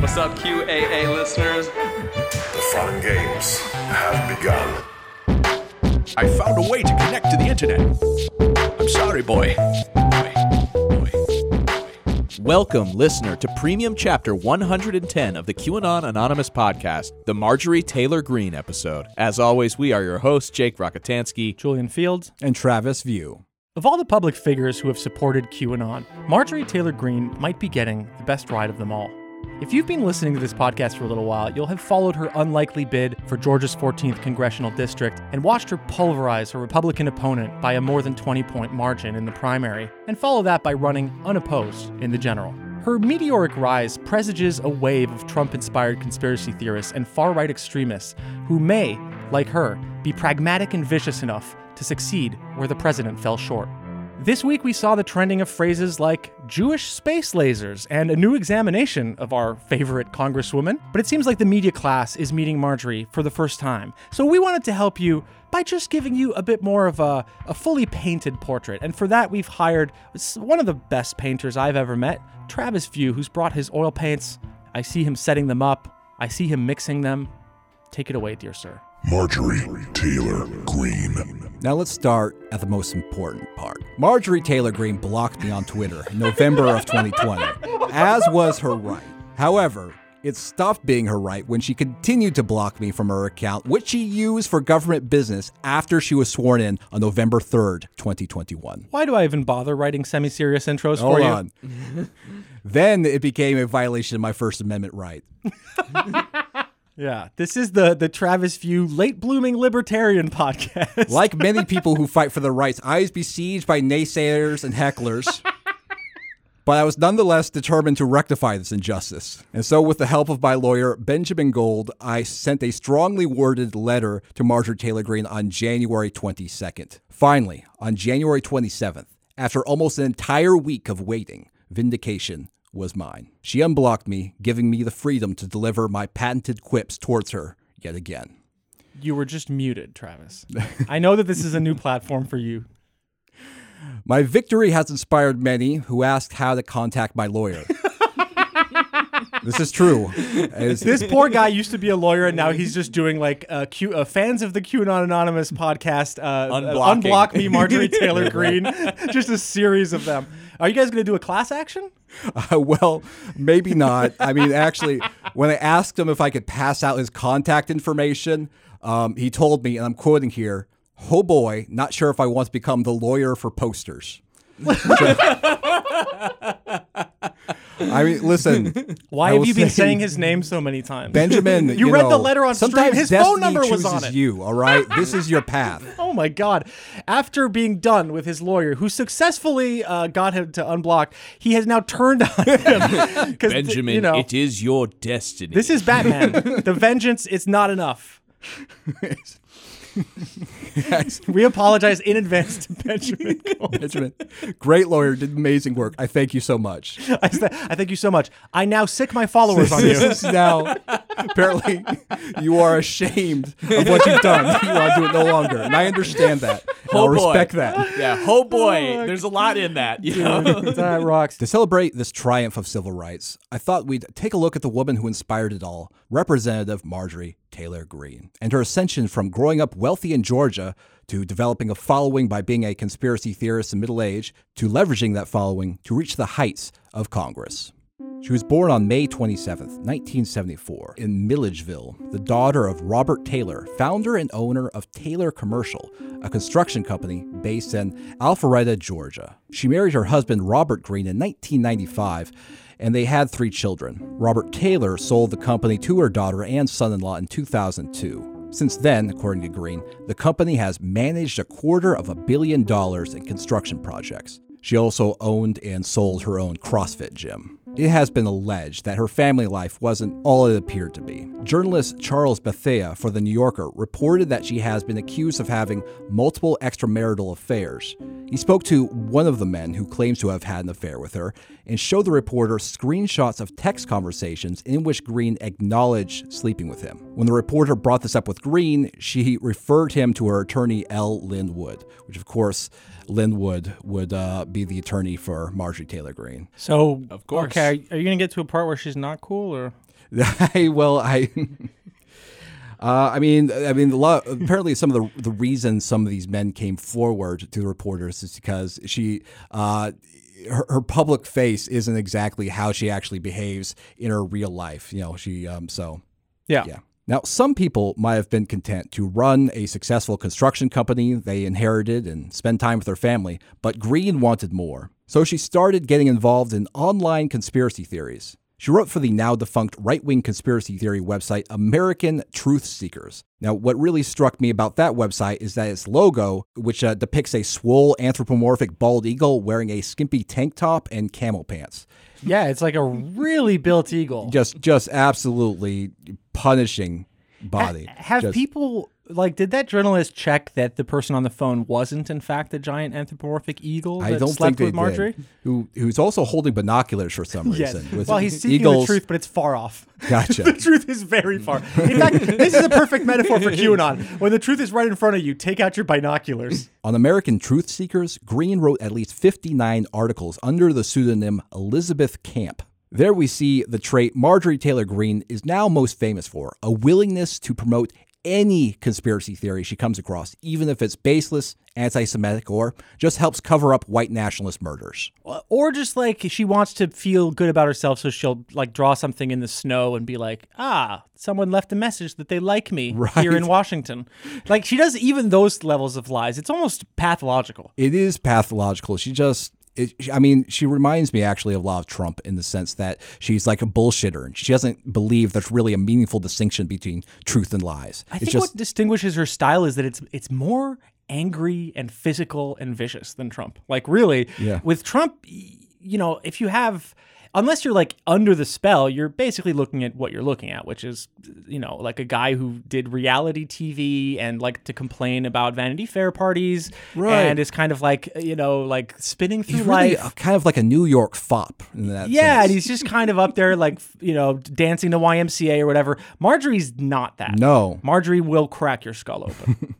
What's up, QAA listeners? The fun games have begun. I found a way to connect to the internet. I'm sorry, boy. Boy. Boy. Welcome, listener, to Premium Chapter 110 of the QAnon Anonymous podcast, the Marjorie Taylor Greene episode. As always, we are your hosts, Jake Rockatansky. Julian Feeld. and Travis View. Of all the public figures who have supported QAnon, Marjorie Taylor Greene might be getting the best ride of them all. If you've been listening to this podcast for a little while, you'll have followed her unlikely bid for Georgia's 14th congressional district and watched her pulverize her Republican opponent by a more than 20 point margin in the primary, and follow that by running unopposed in the general. Her meteoric rise presages a wave of Trump inspired conspiracy theorists and far right extremists who may, like her, be pragmatic and vicious enough to succeed where the president fell short. This week, we saw the trending of phrases like Jewish space lasers and a new examination of our favorite Congresswoman. But it seems like the media class is meeting Marjorie for the first time. So we wanted to help you by just giving you a bit more of a, a fully painted portrait. And for that, we've hired one of the best painters I've ever met, Travis View, who's brought his oil paints. I see him setting them up, I see him mixing them. Take it away, dear sir. Marjorie Taylor Greene. Now let's start at the most important part. Marjorie Taylor Greene blocked me on Twitter in November of 2020, as was her right. However, it stopped being her right when she continued to block me from her account, which she used for government business after she was sworn in on November 3rd, 2021. Why do I even bother writing semi serious intros Hold for you? on. then it became a violation of my First Amendment right. Yeah, this is the the Travis View late blooming libertarian podcast. Like many people who fight for their rights, I was besieged by naysayers and hecklers. But I was nonetheless determined to rectify this injustice. And so, with the help of my lawyer, Benjamin Gold, I sent a strongly worded letter to Marjorie Taylor Greene on January 22nd. Finally, on January 27th, after almost an entire week of waiting, vindication was mine. She unblocked me, giving me the freedom to deliver my patented quips towards her yet again. you were just muted, Travis. I know that this is a new platform for you. My victory has inspired many who asked how to contact my lawyer. this is true. As- This poor guy used to be a lawyer, and now he's just doing like uh, Q, uh, fans of the QAnon Anonymous podcast. Uh, Unblocking. unblock me, Marjorie Taylor Greene. just a series of them. Are you guys going to do a class action? uh, well, maybe not. I mean, actually, when I asked him if I could pass out his contact information, um, he told me, and I'm quoting here, "Oh boy, not sure if I want to become the lawyer for posters." I mean, listen. Why I have will you been say- saying his name so many times? Benjamin, You you, read the know, letter on stream. sometimes His phone destiny number was on chooses it. You, all right. This is your path. Oh my God. After being done with his lawyer, who successfully uh, got him to unblock, he has now turned on him. 'Cause, Benjamin, you know, it is your destiny. this is Batman. the vengeance, is not enough. We apologize in advance to Benjamin. Gold. Benjamin, great lawyer, did amazing work. I thank you so much. I, th- I thank you so much. I now sick my followers on This you. is now apparently you are ashamed of what you've done. You want to do it no longer, and I understand that. And I'll Oh, boy. respect that. yeah, oh boy, oh, there's a lot in that. You know? that rocks. To celebrate this triumph of civil rights, I thought we'd take a look at the woman who inspired it all, Representative Marjorie Taylor Greene, and her ascension from growing up wealthy in Georgia to developing a following by being a conspiracy theorist in middle age to leveraging that following to reach the heights of Congress. She was born on May 27, 1974, in Milledgeville, the daughter of Robert Taylor, founder and owner of Taylor Commercial, a construction company based in Alpharetta, Georgia. She married her husband, Robert Green, in 1995, and they had three children. Robert Taylor sold the company to her daughter and son in law in 2002. Since then, according to Greene, the company has managed a quarter of a billion dollars in construction projects. She also owned and sold her own CrossFit gym. It has been alleged that her family life wasn't all it appeared to be. Journalist Charles Bethea for The New Yorker reported that she has been accused of having multiple extramarital affairs. He spoke to one of the men who claims to have had an affair with her and showed the reporter screenshots of text conversations in which Greene acknowledged sleeping with him. When the reporter brought this up with Greene, she referred him to her attorney, L. Lin Wood, which, of course, Lin Wood would uh, be the attorney for Marjorie Taylor Greene. So, Of course. Okay, are you going to get to a part where she's not cool or? I well, I. Uh, I mean, I mean, a lot, apparently, some of the the reasons some of these men came forward to the reporters is because she, uh, her, her public face isn't exactly how she actually behaves in her real life. You know, she, um, so Yeah. yeah. Now, some people might have been content to run a successful construction company they inherited and spend time with their family, but Greene wanted more. So she started getting involved in online conspiracy theories. She wrote for the now defunct right wing conspiracy theory website American Truth Seekers. Now, what really struck me about that website is that its logo, which uh, depicts a swole anthropomorphic bald eagle wearing a skimpy tank top and camel pants. Yeah, it's like a really built eagle. Just, just absolutely punishing body. Have Just- people like did that journalist check that the person on the phone wasn't in fact a giant anthropomorphic eagle I that don't slept think with Marjorie? did. Who who's also holding binoculars for some Yes. reason. with Well, he's seeking eagles. the truth, but it's far off. Gotcha. the truth is very far. In fact, this is a perfect metaphor for QAnon. When the truth is right in front of you, take out your binoculars. On American Truth Seekers, Greene wrote at least 59 articles under the pseudonym Elizabeth Camp. There we see the trait Marjorie Taylor Greene is now most famous for a willingness to promote any conspiracy theory she comes across, even if it's baseless, anti Semitic, or just helps cover up white nationalist murders. Or just like she wants to feel good about herself, so she'll like draw something in the snow and be like, ah, someone left a message that they like me here in Washington. Like she does even those levels of lies. It's almost pathological. It is pathological. She just. It, I mean, she reminds me actually of a lot of Trump in the sense that she's like a bullshitter and she doesn't believe there's really a meaningful distinction between truth and lies. I it's think just what distinguishes her style is that it's it's more angry and physical and vicious than Trump. Like really, Yeah. with Trump, you know, if you have unless you're like under the spell, you're basically looking at what you're looking at, which is you know, like a guy who did reality TV and like to complain about Vanity Fair parties Right. and is kind of like, you know, like spinning through he's really life. a- kind of like a New York fop in that Yeah, sense. and he's just kind of up there, like you know, dancing to YMCA or whatever. Marjorie's not that. No. Marjorie will crack your skull open.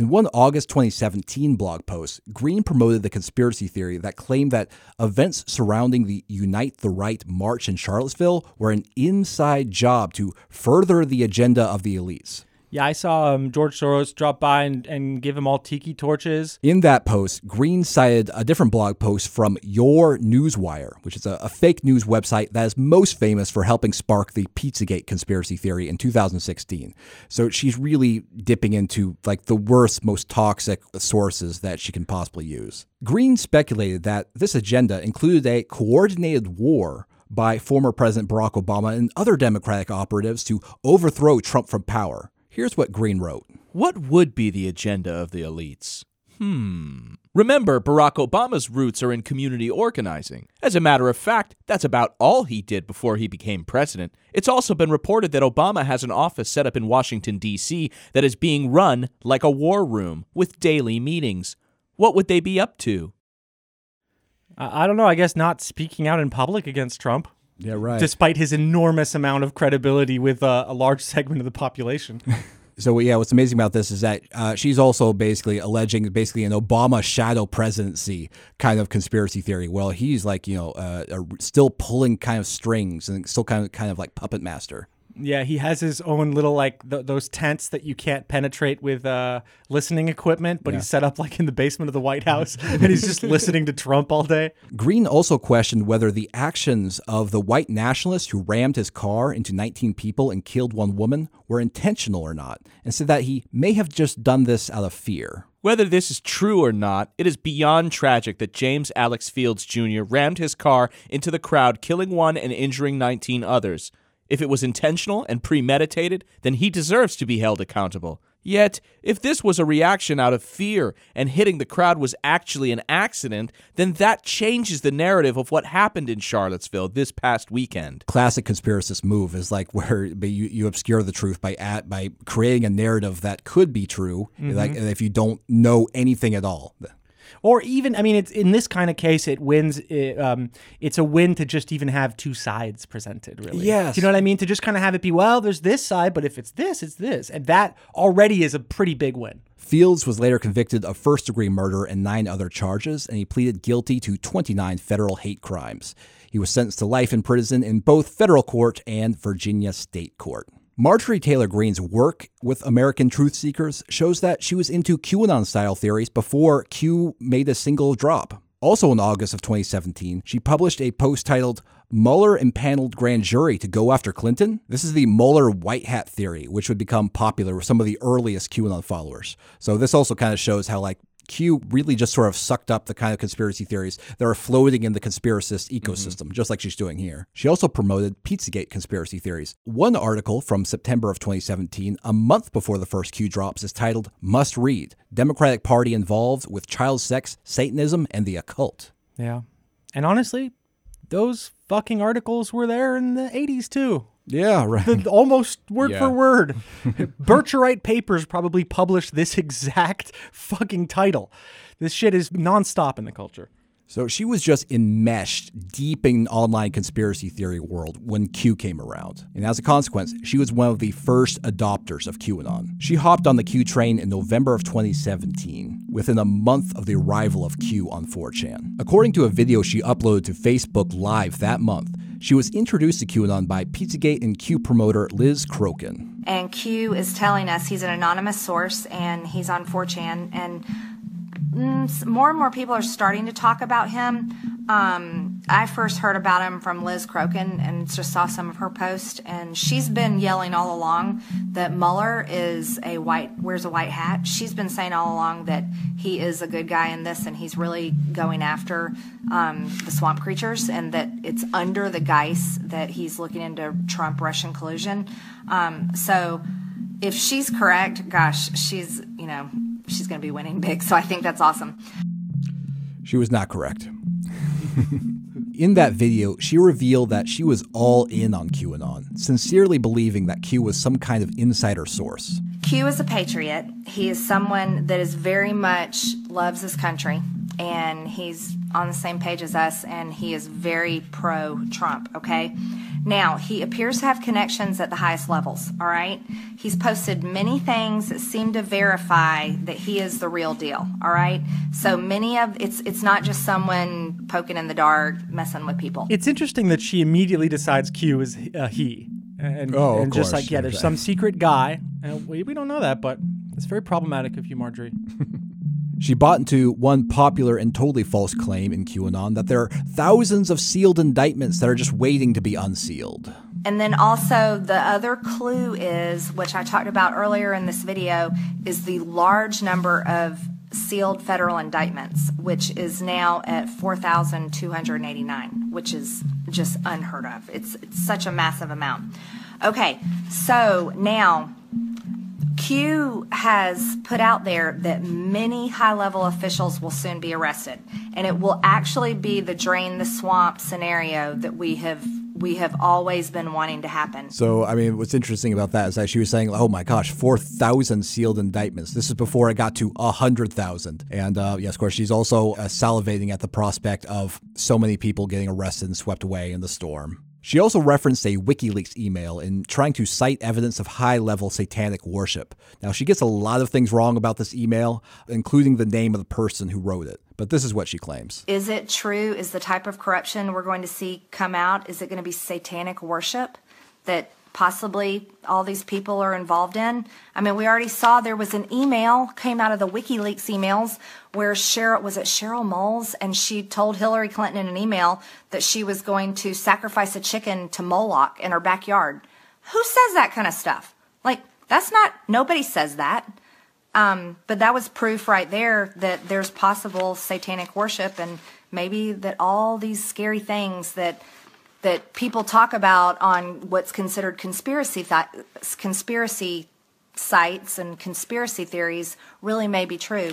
In one August 2017 blog post, Greene promoted the conspiracy theory that claimed that events surrounding the Unite the Right march in Charlottesville were an inside job to further the agenda of the elites. Yeah, I saw um, George Soros drop by and, and give him all tiki torches. In that post, Greene cited a different blog post from Your Newswire, which is a, a fake news website that is most famous for helping spark the Pizzagate conspiracy theory in 2016. So she's really dipping into like the worst, most toxic sources that she can possibly use. Greene speculated that this agenda included a coordinated war by former President Barack Obama and other Democratic operatives to overthrow Trump from power. Here's what Greene wrote. What would be the agenda of the elites? Hmm. Remember, Barack Obama's roots are in community organizing. As a matter of fact, that's about all he did before he became president. It's also been reported that Obama has an office set up in Washington, D.C. that is being run like a war room with daily meetings. What would they be up to? I, don't know. I guess not speaking out in public against Trump, Yeah, right. despite his enormous amount of credibility with uh, a large segment of the population. So yeah, what's amazing about this is that uh, she's also basically alleging basically an Obama shadow presidency kind of conspiracy theory. Well, he's like you know uh, uh, still pulling kind of strings and still kind of kind of like puppet master. Yeah, he has his own little like th- those tents that you can't penetrate with uh, listening equipment, but he's set up like in the basement of the White House, and he's just listening to Trump all day. Greene also questioned whether the actions of the white nationalist who rammed his car into 19 people and killed one woman were intentional or not, and said that he may have just done this out of fear. Whether this is true or not, it is beyond tragic that James Alex Fields Jr. rammed his car into the crowd, killing one and injuring 19 others. If it was intentional and premeditated, then he deserves to be held accountable. Yet, if this was a reaction out of fear and hitting the crowd was actually an accident, then that changes the narrative of what happened in Charlottesville this past weekend. classic conspiracist move is like where you, you obscure the truth by at, by creating a narrative that could be true, mm-hmm. like if you don't know anything at all. Or even, I mean, it's in this kind of case, it wins. It, um, it's a win to just even have two sides presented. Really, Yes. Do you know what I mean? To just kind of have it be, well, there's this side, but if it's this, it's this, and that already is a pretty big win. Fields was later convicted of first degree murder and nine other charges, and he pleaded guilty to 29 federal hate crimes. He was sentenced to life in prison in both federal court and Virginia state court. Marjorie Taylor Greene's work with American truth seekers shows that she was into QAnon style theories before Q made a single drop. Also, in August of 2017, she published a post titled Mueller impaneled grand jury to go after Clinton. This is the Mueller white hat theory, which would become popular with some of the earliest QAnon followers. So, this also kind of shows how, like, Q really just sort of sucked up the kind of conspiracy theories that are floating in the conspiracist ecosystem, mm-hmm. just like she's doing here. She also promoted Pizzagate conspiracy theories. One article from September of 2017, a month before the first Q drops, is titled Must Read Democratic Party Involved with Child Sex, Satanism, and the Occult. Yeah. And honestly, those fucking articles were there in the 80s too. Yeah, right. The, almost word yeah. for word. Bircherite Papers probably published this exact fucking title. This shit is nonstop in the culture. So she was just enmeshed deep in online conspiracy theory world when Q came around. And as a consequence, she was one of the first adopters of QAnon. She hopped on the Q train in November of 2017, within a month of the arrival of Q on 4chan. According to a video she uploaded to Facebook Live that month, she was introduced to QAnon by Pizzagate and Q promoter Liz Crokin. And Q is telling us he's an anonymous source and he's on 4chan. And more and more people are starting to talk about him. Um, I first heard about him from Liz Crokin and just saw some of her posts, and she's been yelling all along that Mueller is a white wears a white hat. She's been saying all along that he is a good guy in this, and he's really going after um, the swamp creatures, and that it's under the guise that he's looking into Trump Russian collusion. Um, so, if she's correct, gosh, she's you know she's going to be winning big. So I think that's awesome. She was not correct. in that video, she revealed that she was all in on QAnon, sincerely believing that Q was some kind of insider source. Q is a patriot. He is someone that is very much loves his country and he's on the same page as us and he is very pro Trump, okay? Now, he appears to have connections at the highest levels, all right? He's posted many things that seem to verify that he is the real deal, all right? So many of it's it's not just someone poking in the dark, messing with people. It's interesting that she immediately decides Q is uh, he. And, oh, and just course. like, yeah, there's some secret guy. And we, we don't know that, but it's very problematic of you, Marjorie. She bought into one popular and totally false claim in QAnon that there are thousands of sealed indictments that are just waiting to be unsealed. And then also the other clue is, which I talked about earlier in this video, is the large number of sealed federal indictments, which is now at 4,289, which is just unheard of. It's, it's such a massive amount. Okay, so now Q has put out there that many high level officials will soon be arrested, and it will actually be the drain the swamp scenario that we have we have always been wanting to happen. So, I mean, what's interesting about that is that she was saying, "Oh my gosh, four thousand sealed indictments." This is before it got to hundred thousand, and uh, yes, of course, she's also uh, salivating at the prospect of so many people getting arrested and swept away in the storm. She also referenced a WikiLeaks email in trying to cite evidence of high level satanic worship. Now, she gets a lot of things wrong about this email, including the name of the person who wrote it. But this is what she claims. Is it true? Is the type of corruption we're going to see come out, is it going to be satanic worship? That possibly all these people are involved in. I mean, we already saw there was an email came out of the WikiLeaks emails where Cheryl was it Cheryl Moles and she told Hillary Clinton in an email that she was going to sacrifice a chicken to Moloch in her backyard. Who says that kind of stuff? Like that's not nobody says that. Um, but that was proof right there that there's possible satanic worship and maybe that all these scary things that that people talk about on what's considered conspiracy th- conspiracy sites and conspiracy theories really may be true.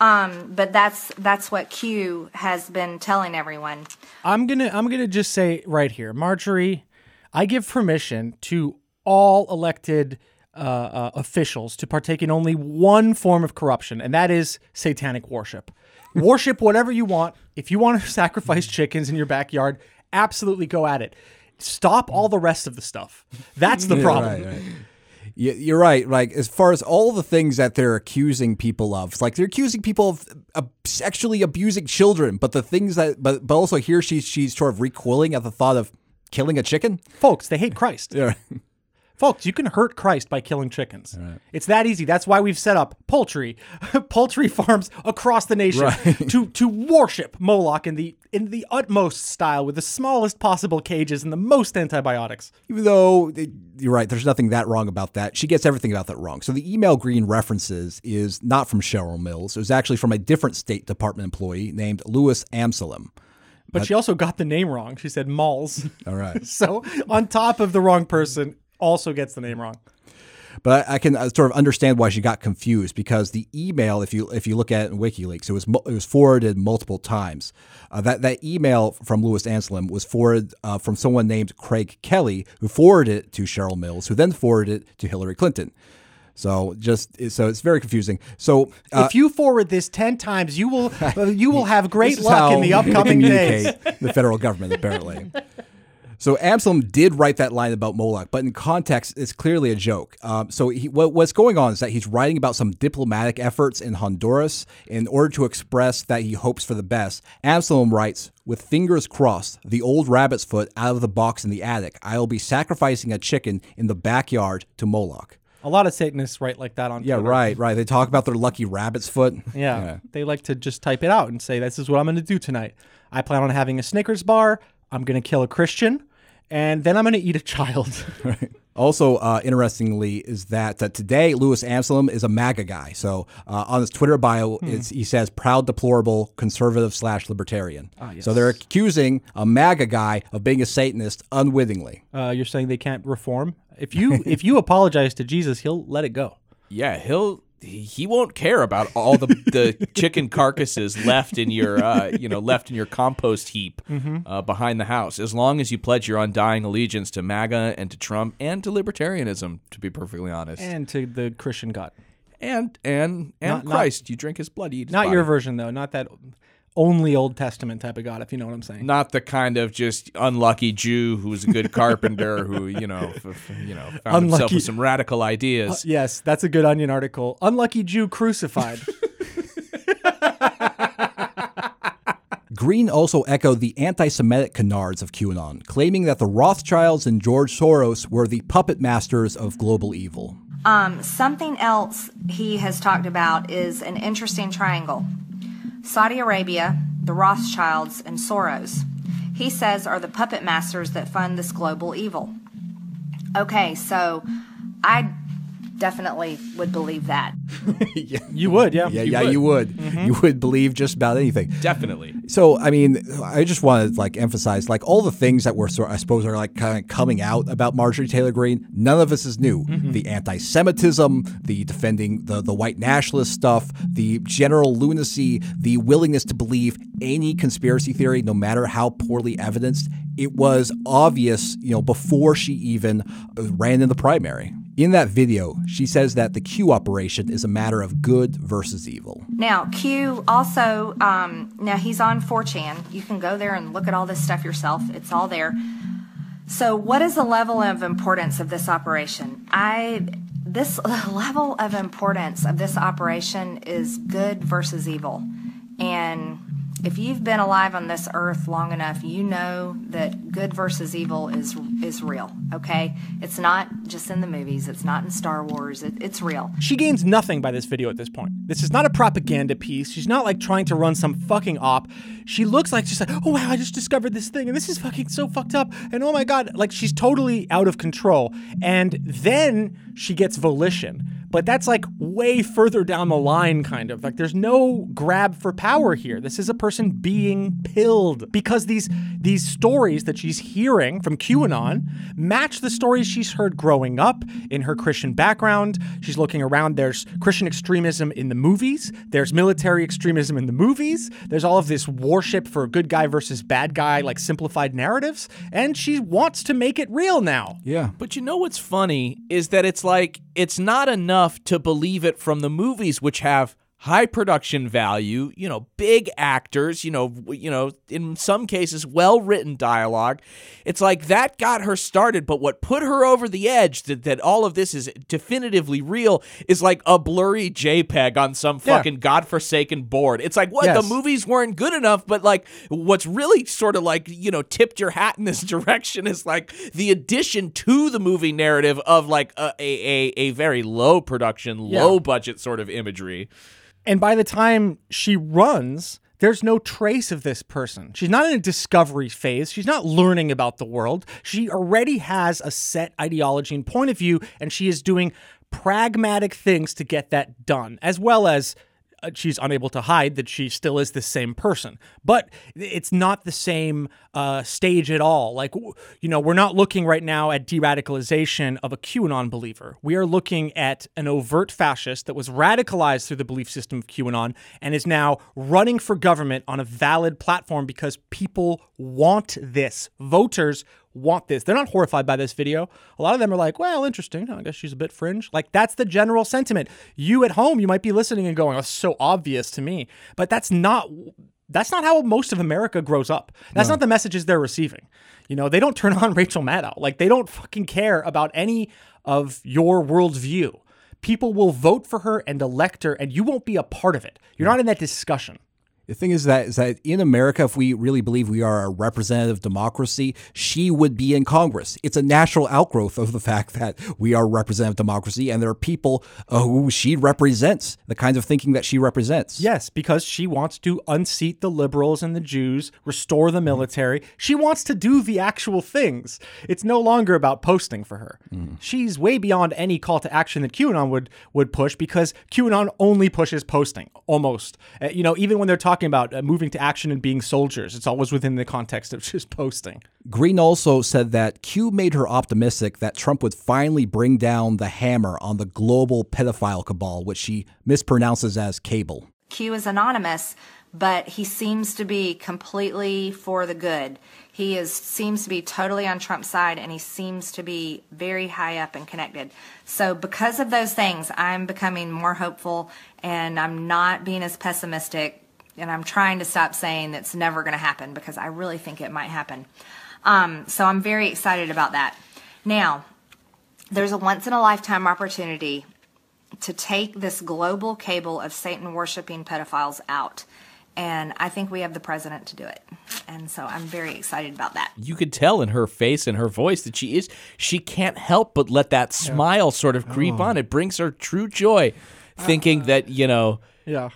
Um, but that's that's what Q has been telling everyone. I'm gonna I'm gonna just say right here, Marjorie, I give permission to all elected uh, uh, officials to partake in only one form of corruption, and that is satanic worship. worship whatever you want. If you want to sacrifice chickens in your backyard, absolutely go at it. Stop all the rest of the stuff. That's the problem. right, right. You're right. Like as far as all the things that they're accusing people of, like they're accusing people of uh, sexually abusing children. But the things that, but but also here she's she's sort of recoiling at the thought of killing a chicken. Folks, they hate Christ. Yeah. Folks, you can hurt Christ by killing chickens. It's that easy. That's why we've set up poultry, poultry farms across the nation to to worship Moloch in the in the utmost style with the smallest possible cages and the most antibiotics. Even though you're right, there's nothing that wrong about that. She gets everything about that wrong. So the email Greene references is not from Cheryl Mills. It was actually from a different State Department employee named Lewis Amselem. But uh, she also got the name wrong. She said Malls. All right. so on top of the wrong person, also gets the name wrong. But I can uh, sort of understand why she got confused because the email, if you if you look at it in WikiLeaks, it was it was forwarded multiple times. Uh, that that email from Lewis Amselem was forwarded uh, from someone named Craig Kelly, who forwarded it to Cheryl Mills, who then forwarded it to Hillary Clinton. So just so it's very confusing. So uh, if you forward this ten times, you will you will have great luck in the upcoming days. The federal government, apparently. So Absalom did write that line about Moloch, but in context, it's clearly a joke. Um, so he, what, what's going on is that he's writing about some diplomatic efforts in Honduras in order to express that he hopes for the best. Absalom writes, "With fingers crossed, the old rabbit's foot out of the box in the attic. I will be sacrificing a chicken in the backyard to Moloch." A lot of Satanists write like that on Twitter. Yeah, Twitter. right, right. They talk about their lucky rabbit's foot. Yeah. They like to just type it out and say, This is what I'm going to do tonight. I plan on having a Snickers bar. I'm going to kill a Christian. And then I'm going to eat a child. Also, uh, interestingly, is that uh, today Lewis Amselem is a MAGA guy. So uh, on his Twitter bio, it's, he says proud, deplorable, conservative slash libertarian. So they're accusing a MAGA guy of being a Satanist unwittingly. uh, you're saying they can't reform? If you if you apologize to Jesus, he'll let it go. Yeah, he'll he won't care about all the, the chicken carcasses left in your uh, you know left in your compost heap uh, behind the house as long as you pledge your undying allegiance to MAGA and to Trump and to libertarianism to be perfectly honest And to the Christian God. and and and Not- not- Christ you drink his blood you eat his Not body. your version, though. Not that only Old Testament type of God, if you know what I'm saying. not the kind of just unlucky Jew who's a good carpenter who you know f- f- you know found himself with some radical ideas Yes, that's a good Onion article. Unlucky Jew crucified. Greene also echoed the anti Semitic canards of QAnon, claiming that the Rothschilds and George Soros were the puppet masters of global evil. Um, Something else he has talked about is an interesting triangle Saudi Arabia, the Rothschilds, and Soros. He says are the puppet masters that fund this global evil. Okay, so I definitely would believe that. you would, yeah. Yeah, yeah, you would. Mm-hmm. You would believe just about anything. definitely So, I mean, I just want to like emphasize like all the things that were sort I suppose are like kind of coming out about Marjorie Taylor Greene. None of this is new. Mm-hmm. The anti-Semitism, the defending the the white nationalist stuff, the general lunacy, the willingness to believe any conspiracy theory, no matter how poorly evidenced. It was obvious, you know, before she even uh, ran in the primary. In that video, she says that the Q operation is a matter of good versus evil. Now, Q also, um, now he's on 4chan. You can go there and look at all this stuff yourself. It's all there. So, what is the level of importance of this operation? I this level of importance of this operation is good versus evil. And if you've been alive on this earth long enough, you know that good versus evil is is real. Okay, it's not just in the movies. It's not in Star Wars. It, it's real. She gains nothing by this video at this point. This is not a propaganda piece. She's not like trying to run some fucking op. She looks like she's like, oh wow, I just discovered this thing and this is fucking so fucked up. And oh my god, like she's totally out of control. And then she gets volition. But that's like way further down the line, kind of. Like there's no grab for power here. This is a person being pilled because these these stories that she's hearing from QAnon match the stories she's heard growing up in her Christian background. She's looking around. There's Christian extremism in the movies. There's military extremism in the movies. There's all of this worship for good guy versus bad guy, like simplified narratives. And she wants to make it real now. Yeah. But you know what's funny is that it's like it's not enough to believe it from the movies, which have high production value, you know, big actors, you know, you know, in some cases well-written dialogue. It's like that got her started, but what put her over the edge that, that all of this is definitively real is like a blurry JPEG on some Yeah. fucking godforsaken board. It's like what Yes. the movies weren't good enough, but like what's really sort of like, you know, tipped your hat in this direction is like the addition to the movie narrative of like a a, a, a very low production, Yeah. low budget sort of imagery. And by the time she runs, there's no trace of this person. She's not in a discovery phase. She's not learning about the world. She already has a set ideology and point of view, and she is doing pragmatic things to get that done, as well as she's unable to hide that she still is the same person. But it's not the same uh, stage at all. Like, you know, we're not looking right now at de radicalization of a QAnon believer. We are looking at an overt fascist that was radicalized through the belief system of QAnon and is now running for government on a valid platform because people want this. Voters want this. They're not horrified by this video. A lot of them are like, well, interesting. I guess she's a bit fringe. Like, that's the general sentiment. You at home, you might be listening and going, oh, so obvious to me. But that's not. That's not how most of America grows up. That's not the messages they're receiving. You know, they don't turn on Rachel Maddow. Like, they don't fucking care about any of your worldview. People will vote for her and elect her, and you won't be a part of it. You're not in that discussion. The thing is that is that in America, if we really believe we are a representative democracy, she would be in Congress. It's a natural outgrowth of the fact that we are a representative democracy, and there are people uh, who she represents, the kinds of thinking that she represents. Yes, because she wants to unseat the liberals and the Jews, restore the military. She wants to do the actual things. It's no longer about posting for her. She's way beyond any call to action that QAnon would would push because QAnon only pushes posting almost. Uh, you know, even when they're talking about uh, moving to action and being soldiers, it's always within the context of just posting. Greene also said that Q made her optimistic that Trump would finally bring down the hammer on the global pedophile cabal, which she mispronounces as cable. Q is anonymous, but he seems to be completely for the good. He is seems to be totally on Trump's side and he seems to be very high up and connected. So because of those things, I'm becoming more hopeful and I'm not being as pessimistic and I'm trying to stop saying that's never going to happen because I really think it might happen. Um, so I'm very excited about that. Now, there's a once in a lifetime opportunity to take this global cable of Satan worshiping pedophiles out. And I think we have the president to do it. And so I'm very excited about that. You could tell in her face and her voice that she is she can't help but let that smile sort of creep on. It brings her true joy thinking that, you know, Yeah.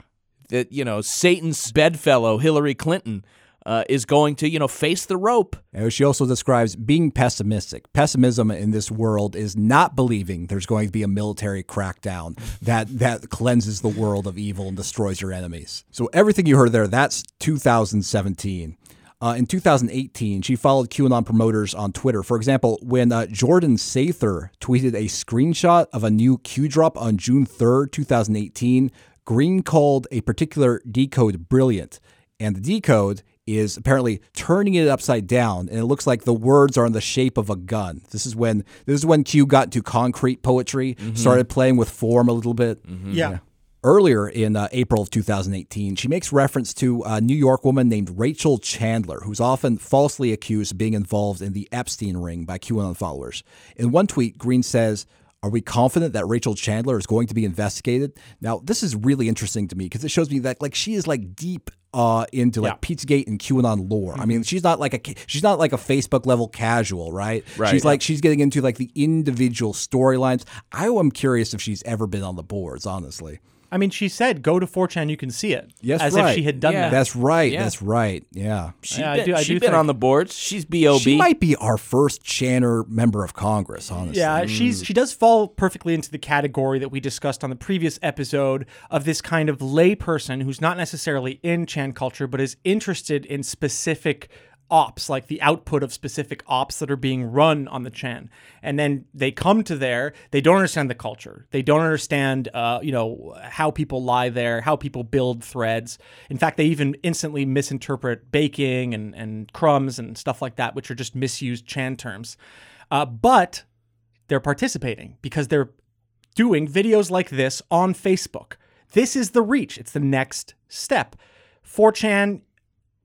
That you know Satan's bedfellow Hillary Clinton uh, is going to you know face the rope. She also describes being pessimistic. Pessimism in this world is not believing there's going to be a military crackdown that that cleanses the world of evil and destroys your enemies. So everything you heard there, that's 2017. Uh, in 2018, she followed QAnon promoters on Twitter. For example, when uh, Jordan Sather tweeted a screenshot of a new Q drop on June 3rd, 2018, Greene called a particular decode brilliant. And the decode is apparently turning it upside down, and it looks like the words are in the shape of a gun. This is when this is when Q got into concrete poetry, started playing with form a little bit. Yeah. Earlier in uh, April of 2018, she makes reference to a New York woman named Rachel Chandler, who's often falsely accused of being involved in the Epstein ring by QAnon followers. In one tweet, Greene says, Are we confident that Rachel Chandler is going to be investigated? Now, this is really interesting to me because it shows me that like she is like deep uh, into like Pizzagate and QAnon lore. I mean, she's not like a she's not like a Facebook level casual, right? Right. She's like she's getting into like the individual storylines. I am curious if she's ever been on the boards, honestly. I mean, she said, "Go to 4chan, you can see it." Yes, as right. if she had done Yeah. that. That's right. Yeah. That's right. Yeah. She's Yeah, I been, do- I she's do been think- on the boards. She's bob. She might be our first Channer member of Congress, honestly. Yeah, mm. she's she does fall perfectly into the category that we discussed on the previous episode of this kind of layperson who's not necessarily in Chan culture but is interested in specific ops, like the output of specific ops that are being run on the Chan. And then they come to there, they don't understand the culture. They don't understand uh, you know, how people lie there, how people build threads. In fact, they even instantly misinterpret baking and, and crumbs and stuff like that, which are just misused Chan terms. Uh, but they're participating because they're doing videos like this on Facebook. This is the reach. It's the next step. 4chan,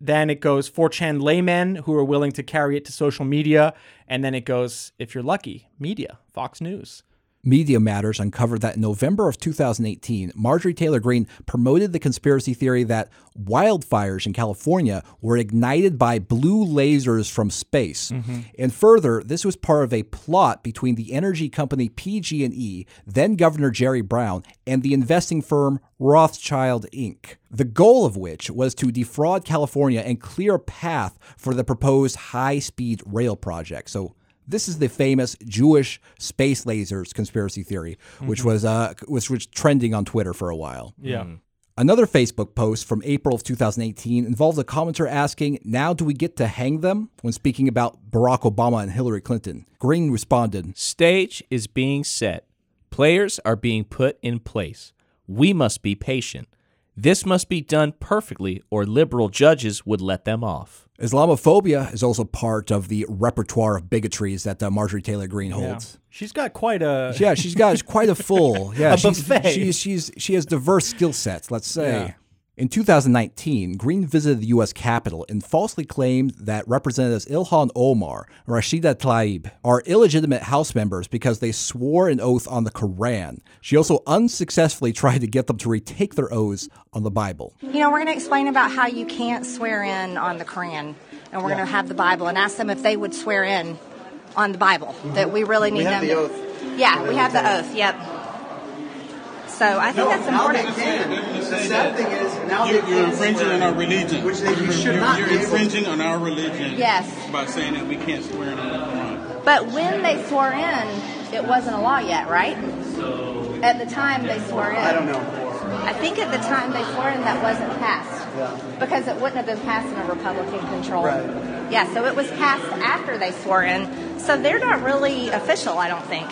then it goes 4chan laymen who are willing to carry it to social media. And then it goes, if you're lucky, media, Fox News. Media Matters uncovered that in November of 2018, Marjorie Taylor Greene promoted the conspiracy theory that wildfires in California were ignited by blue lasers from space. Mm-hmm. And further, this was part of a plot between the energy company PG&E, then Governor Jerry Brown, and the investing firm Rothschild Inc. The goal of which was to defraud California and clear a path for the proposed high-speed rail project. So this is the famous Jewish space lasers conspiracy theory, which was uh, which was trending on Twitter for a while. Yeah. Another Facebook post from April of 2018 involves a commenter asking, "Now do we get to hang them?" When speaking about Barack Obama and Hillary Clinton, Greene responded, Stage is being set. Players are being put in place. We must be patient. This must be done perfectly, or liberal judges would let them off. "Islamophobia is also part of the repertoire of bigotries that uh, Marjorie Taylor Greene holds." She's got quite a. Yeah, she's got quite a full. Yeah, A she's, buffet. She's, she's she has diverse skill sets. Let's say. Yeah. In 2019, Greene visited the U.S. Capitol and falsely claimed that Representatives Ilhan Omar and Rashida Tlaib are illegitimate House members because they swore an oath on the Koran. She also unsuccessfully tried to get them to retake their oaths on the Bible. You know, we're going to explain about how you can't swear in on the Koran, and we're going to have the Bible and ask them if they would swear in on the Bible. That we really need have them. the to- oath. Yeah, we have the oath. Yep. So I think that's now important. they can. The sad thing is now You're, they you're infringing swear on our religion. which they you should you're, not You're be able to. infringing on our religion. Yes. By saying that we can't swear in on the Quran. But when they swore in, it wasn't a law yet, right? At the time they swore in. I don't know. I think at the time they swore in, that wasn't passed. Because it wouldn't have been passed in a Republican control. Right. Yeah, so it was passed after they swore in. So they're not really official, I don't think.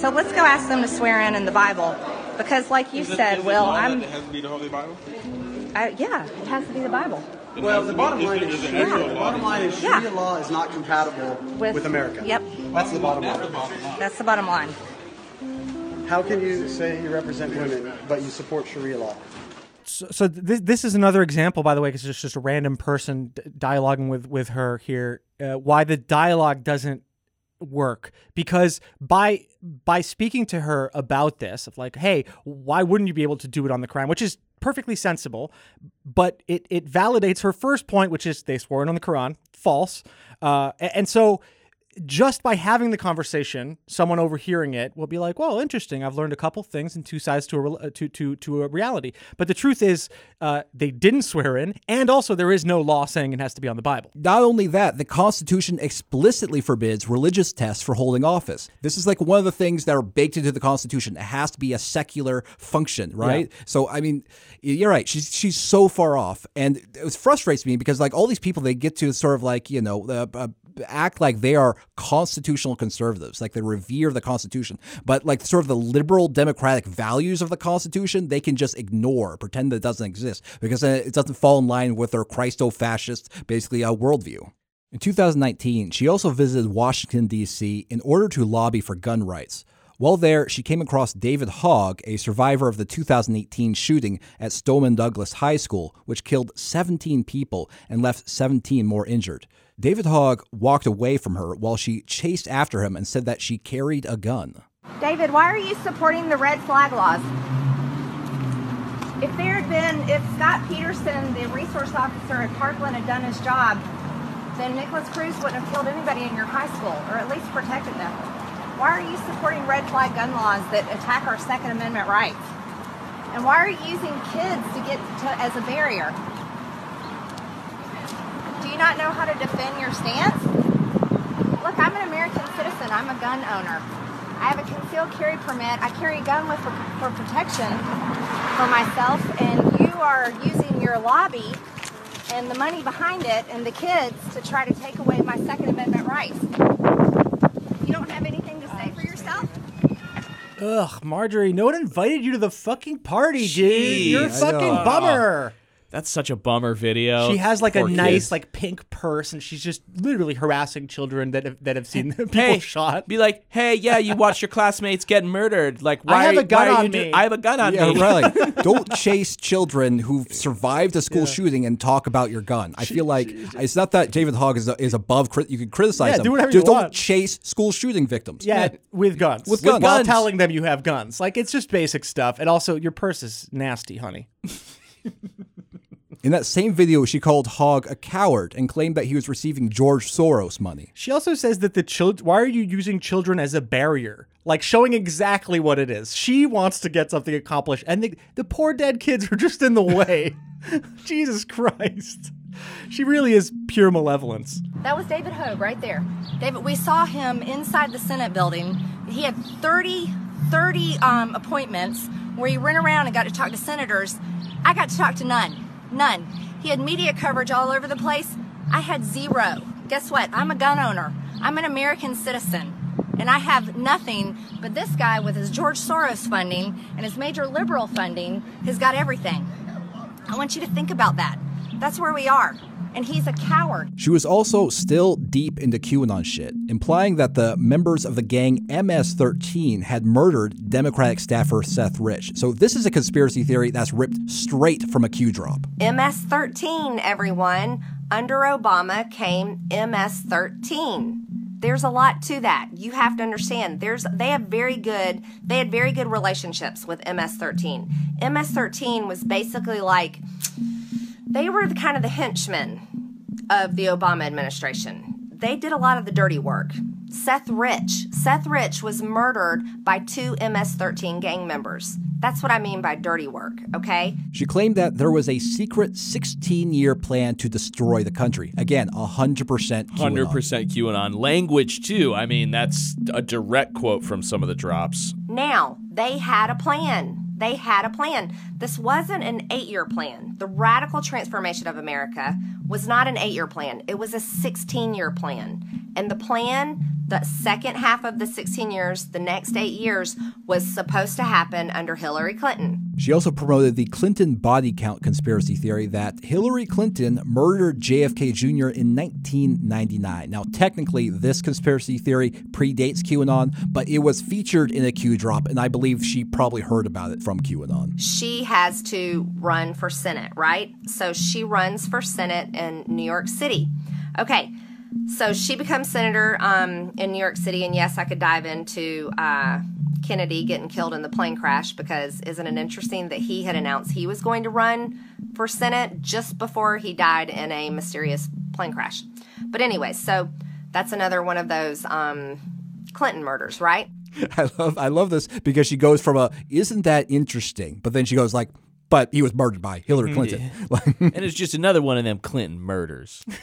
So let's go ask them to swear in in the Bible. Because, like you Is it- said, is it Will, law I'm. It has to be the Holy Bible. I, yeah, it has to be the Bible. Well, the bottom line is, is, is Sharia, an the law. bottom line is Yeah. Law is not compatible With- with, America. Yep. That's the bottom line. bottom line. That's the bottom line. How can you say you represent women but you support Sharia law? So, so this this is another example, by the way, because it's just a random person d- dialoguing with with her here. Uh, why the dialogue doesn't work because by by speaking to her about this of like hey why wouldn't you be able to do it on the Quran which is perfectly sensible but it it validates her first point which is they swore it on the Quran false uh, and so just by having the conversation, someone overhearing it will be like, "Well, interesting. I've learned a couple things and two sides to a uh, to to to a reality." But the truth is, uh, they didn't swear in, and also there is no law saying it has to be on the Bible. Not only that, the Constitution explicitly forbids religious tests for holding office. This is like one of the things that are baked into the Constitution. It has to be a secular function, right? So, I mean, you're right. She's she's so far off, and it frustrates me because like all these people, they get to sort of like you know. Uh, uh, act like they are constitutional conservatives like they revere the constitution but like sort of the liberal democratic values of the constitution they can just ignore pretend that it doesn't exist because uh, it doesn't fall in line with their christo-fascist basically a worldview in 2019, she also visited Washington, D.C. in order to lobby for gun rights. While there, she came across David Hogg, a survivor of the 2018 shooting at Stoneman Douglas High School, which killed 17 people and left 17 more injured. David Hogg walked away from her while she chased after him and said that she carried a gun. David, why are you supporting the red flag laws? If there had been, if Scot Peterson, the resource officer at Parkland, had done his job, then Nikolas Cruz wouldn't have killed anybody in your high school, or at least protected them. Why are you supporting red flag gun laws that attack our Second Amendment rights? And why are you using kids to get to, as a barrier? Do you not know how to defend your stance? Look, I'm an American citizen. I'm a gun owner. I have a concealed carry permit. I carry a gun with for, for protection for myself, and you are using your lobby and the money behind it and the kids to try to take away my Second Amendment rights. You don't have anything to say for yourself? Ugh, Marjorie, no one invited you to the fucking party, dude. Jeez. You're a I fucking know. bummer. That's such a bummer video. She has like a Poor nice kids. like pink purse, and she's just literally harassing children that have, that have seen people hey, shot. Be like, hey, yeah, you watched your classmates get murdered. Like, why? I have are- a gun on you do- me. I have a gun on Yeah, me. right. Like, don't chase children who've survived a school shooting and talk about your gun. I feel like it's not that David Hogg is, is above. You can criticize Yeah, them. do whatever Just you don't want. chase school shooting victims. Yeah, with guns. With While guns. telling them you have guns. Like it's just basic stuff. And also your purse is nasty, honey. In that same video, she called Hogg a coward and claimed that he was receiving George Soros money. She also says that the children why are you using children as a barrier? Like showing exactly what it is. She wants to get something accomplished and the, the poor dead kids are just in the way. Jesus Christ. She really is pure malevolence. That was David Hogg right there. David, we saw him inside the Senate building. He had 30, 30 um, appointments where he ran around and got to talk to senators. I got to talk to none. None. He had media coverage all over the place. I had zero. Guess what? I'm a gun owner. I'm an American citizen. And I have nothing, but this guy with his George Soros funding and his major liberal funding has got everything. I want you to think about that. That's where we are. And he's a coward. She was also still deep into QAnon shit, implying that the members of the gang MS 13 had murdered Democratic staffer Seth Rich. So, this is a conspiracy theory that's ripped straight from a Q drop. MS 13, everyone. Under Obama came MS 13. There's a lot to that. You have to understand. There's they have very good they had very good relationships with MS 13. MS 13 was basically like they were the kind of the henchmen of the Obama administration. They did a lot of the dirty work. Seth Rich. Seth Rich was murdered by two MS 13 gang members. That's what I mean by dirty work, okay? She claimed that there was a secret 16 year plan to destroy the country. Again, 100% QAnon. 100% QAnon. Language, too. I mean, that's a direct quote from some of the drops. Now, they had a plan. They had a plan. This wasn't an eight year plan. The radical transformation of America was not an eight year plan, it was a 16 year plan. And the plan, the second half of the 16 years, the next eight years, was supposed to happen under Hillary Clinton. She also promoted the Clinton body count conspiracy theory that Hillary Clinton murdered JFK Jr. in 1999. Now, technically, this conspiracy theory predates QAnon, but it was featured in a Q drop, and I believe she probably heard about it from QAnon. She has to run for Senate, right? So she runs for Senate in New York City. Okay, so she becomes senator um, in New York City, and yes, I could dive into uh, Kennedy getting killed in the plane crash because isn't it interesting that he had announced he was going to run for Senate just before he died in a mysterious plane crash? But anyway, so that's another one of those um, Clinton murders, right? I love I love this because she goes from a isn't that interesting, but then she goes like, but he was murdered by Hillary hmm, Clinton. and it's just another one of them Clinton murders.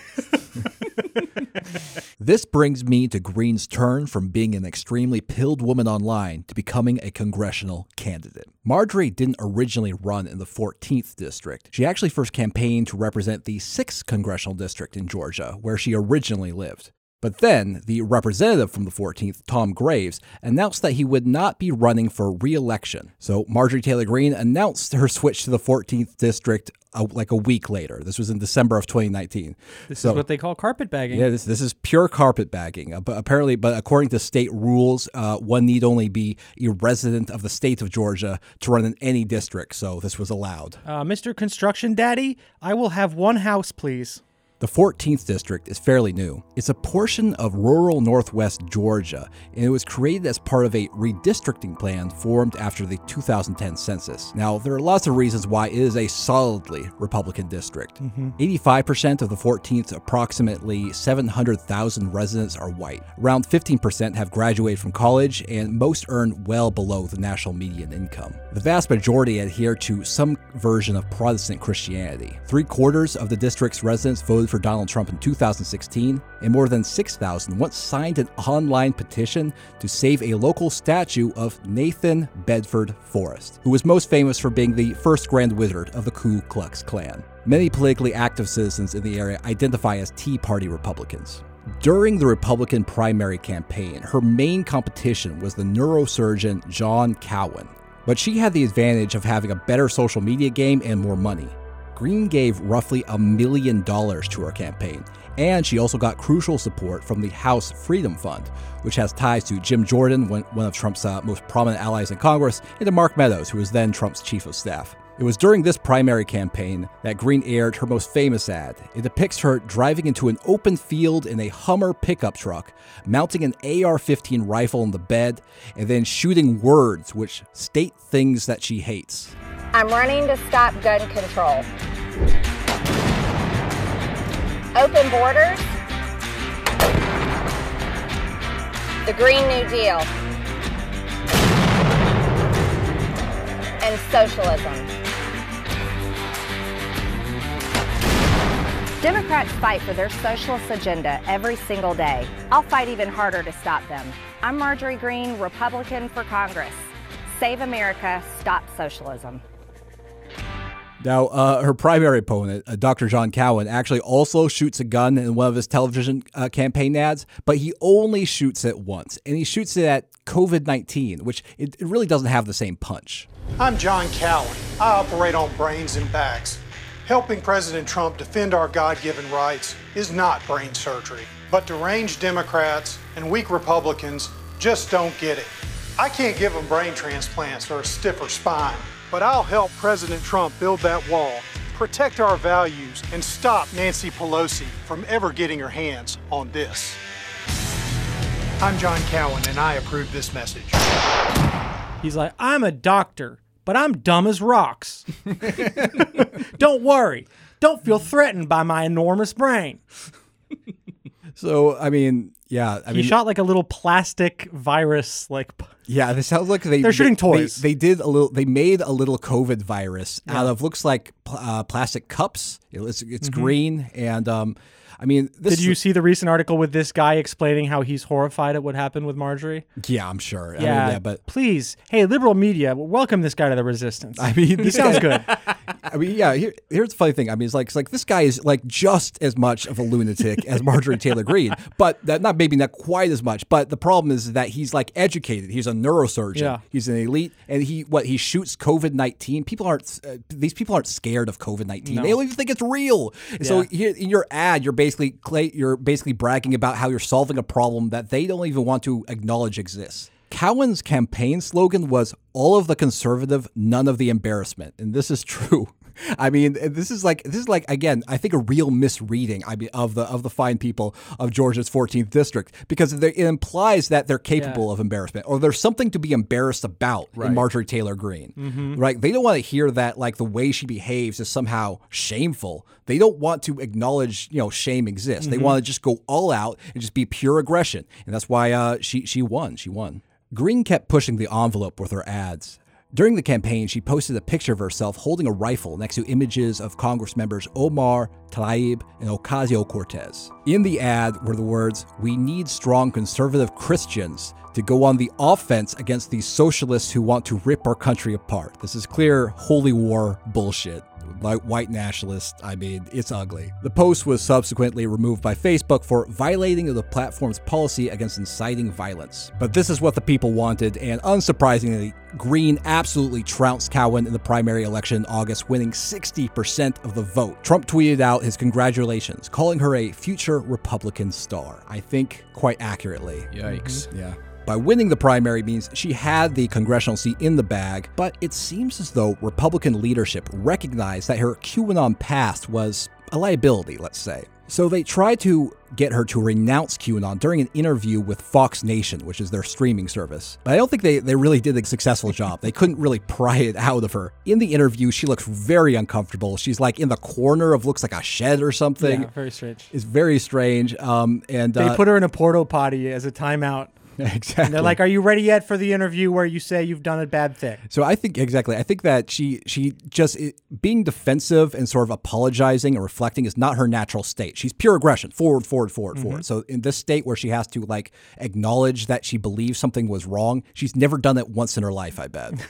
This brings me to Greene's turn from being an extremely pilled woman online to becoming a congressional candidate. Marjorie didn't originally run in the 14th district. She actually first campaigned to represent the 6th congressional district in Georgia, where she originally lived. But then, the representative from the 14th, Tom Graves, announced that he would not be running for re election. So Marjorie Taylor Greene announced her switch to the 14th district uh, like a week later. This was in December of 2019. This So- is what they call carpetbagging. yeah, this this is pure carpetbagging. Uh, but apparently, but according to state rules, uh, one need only be a resident of the state of Georgia to run in any district. So this was allowed. Uh, Mr. Construction Daddy, I will have one house, please. The 14th district is fairly new. It's a portion of rural northwest Georgia, and it was created as part of a redistricting plan formed after the 2010 census. Now, there are lots of reasons why it is a solidly Republican district. Mm-hmm. 85% of the 14th's approximately 700,000 residents, are white. Around 15% have graduated from college, and most earn well below the national median income. The vast majority adhere to some version of Protestant Christianity. Three quarters of the district's residents voted for Donald Trump in 2016, and more than 6,000 once signed an online petition to save a local statue of Nathan Bedford Forrest, who was most famous for being the first Grand Wizard of the Ku Klux Klan. Many politically active citizens in the area identify as Tea Party Republicans. During the Republican primary campaign, her main competition was the neurosurgeon John Cowan, but she had the advantage of having a better social media game and more money. Greene gave roughly a million dollars to her campaign, and she also got crucial support from the House Freedom Fund, which has ties to Jim Jordan, one, of Trump's uh, most prominent allies in Congress, and to Mark Meadows, who was then Trump's chief of staff. It was during this primary campaign that Greene aired her most famous ad. It depicts her driving into an open field in a Hummer pickup truck, mounting an AR 15 rifle in the bed, and then shooting words which state things that she hates. I'm running to stop gun control. Open borders. The Green New Deal. And socialism. Democrats fight for their socialist agenda every single day. I'll fight even harder to stop them. I'm Marjorie Greene, Republican for Congress. Save America, stop socialism. Now, uh, her primary opponent, uh, Dr. John Cowan, actually also shoots a gun in one of his television uh, campaign ads, but he only shoots it once, and he shoots it at COVID 19, which it, it really doesn't have the same punch. I'm John Cowan. I operate on brains and backs. Helping President Trump defend our God given rights is not brain surgery, but deranged Democrats and weak Republicans just don't get it. I can't give them brain transplants or a stiffer spine, but I'll help President Trump build that wall, protect our values, and stop Nancy Pelosi from ever getting her hands on this. I'm John Cowan, and I approve this message. He's like, I'm a doctor but I'm dumb as rocks. Don't worry. Don't feel threatened by my enormous brain. So, I mean, yeah, I he mean, shot like a little plastic virus, like yeah, this sounds like they They're shooting toys. They, they did a little. They made a little COVID virus out of looks like uh, plastic cups. It was, it's Mhm. green, and um, I mean, this Did you see the recent article with this guy explaining how he's horrified at what happened with Marjorie? Yeah, I'm sure. I mean, Yeah, yeah, but please, hey, liberal media, welcome this guy to the resistance. I mean, he this sounds good. I mean, yeah. Here, here's the funny thing. I mean, it's like it's like this guy is like just as much of a lunatic as Marjorie Taylor Greene, but that not maybe not quite as much. But the problem is that he's like educated. He's a neurosurgeon. Yeah. He's an elite, and he what he shoots COVID nineteen. People aren't uh, these people aren't scared of COVID nineteen. No. They don't even think it's real. And So here, in your ad, you're basically cla- you're basically bragging about how you're solving a problem that they don't even want to acknowledge exists. Cowan's campaign slogan was "All of the conservative, none of the embarrassment," and this is true. I mean, this is like this is like again, I think a real misreading. I mean, of the of the fine people of Georgia's 14th district because it implies that they're capable Yeah. of embarrassment or there's something to be embarrassed about Right. in Marjorie Taylor Greene. Mhm. Right? They don't want to hear that like the way she behaves is somehow shameful. They don't want to acknowledge, you know, shame exists. They Mhm. want to just go all out and just be pure aggression. And that's why uh, she she won. She won. Greene kept pushing the envelope with her ads. During the campaign, she posted a picture of herself holding a rifle next to images of Congress members Omar, Tlaib, and Ocasio Cortez. In the ad were the words, We need strong conservative Christians to go on the offense against these socialists who want to rip our country apart. This is clear holy war bullshit. Like white nationalists, I mean, it's ugly. The post was subsequently removed by Facebook for violating the platform's policy against inciting violence. But this is what the people wanted, and unsurprisingly, Greene absolutely trounced Cowan in the primary election in August, winning 60% of the vote. Trump tweeted out his congratulations, calling her a future Republican star. I think quite accurately. Yikes. Mm-hmm. Yeah. By winning the primary means she had the congressional seat in the bag, but it seems as though Republican leadership recognized that her QAnon past was a liability, let's say. So they tried to get her to renounce QAnon during an interview with Fox Nation, which is their streaming service. But I don't think they, they really did a successful job. They couldn't really pry it out of her. In the interview, she looks very uncomfortable. She's like in the corner of looks like a shed or something. Yeah, very strange. It's very strange. Um, and They uh, put her in a porta potty as a timeout. Exactly. And they're like, "Are you ready yet for the interview where you say you've done a bad thing?" So I think exactly. I think that she she just it, being defensive and sort of apologizing and reflecting is not her natural state. She's pure aggression, forward, forward, forward, forward. Mm-hmm. So in this state where she has to like acknowledge that she believes something was wrong, she's never done it once in her life. I bet.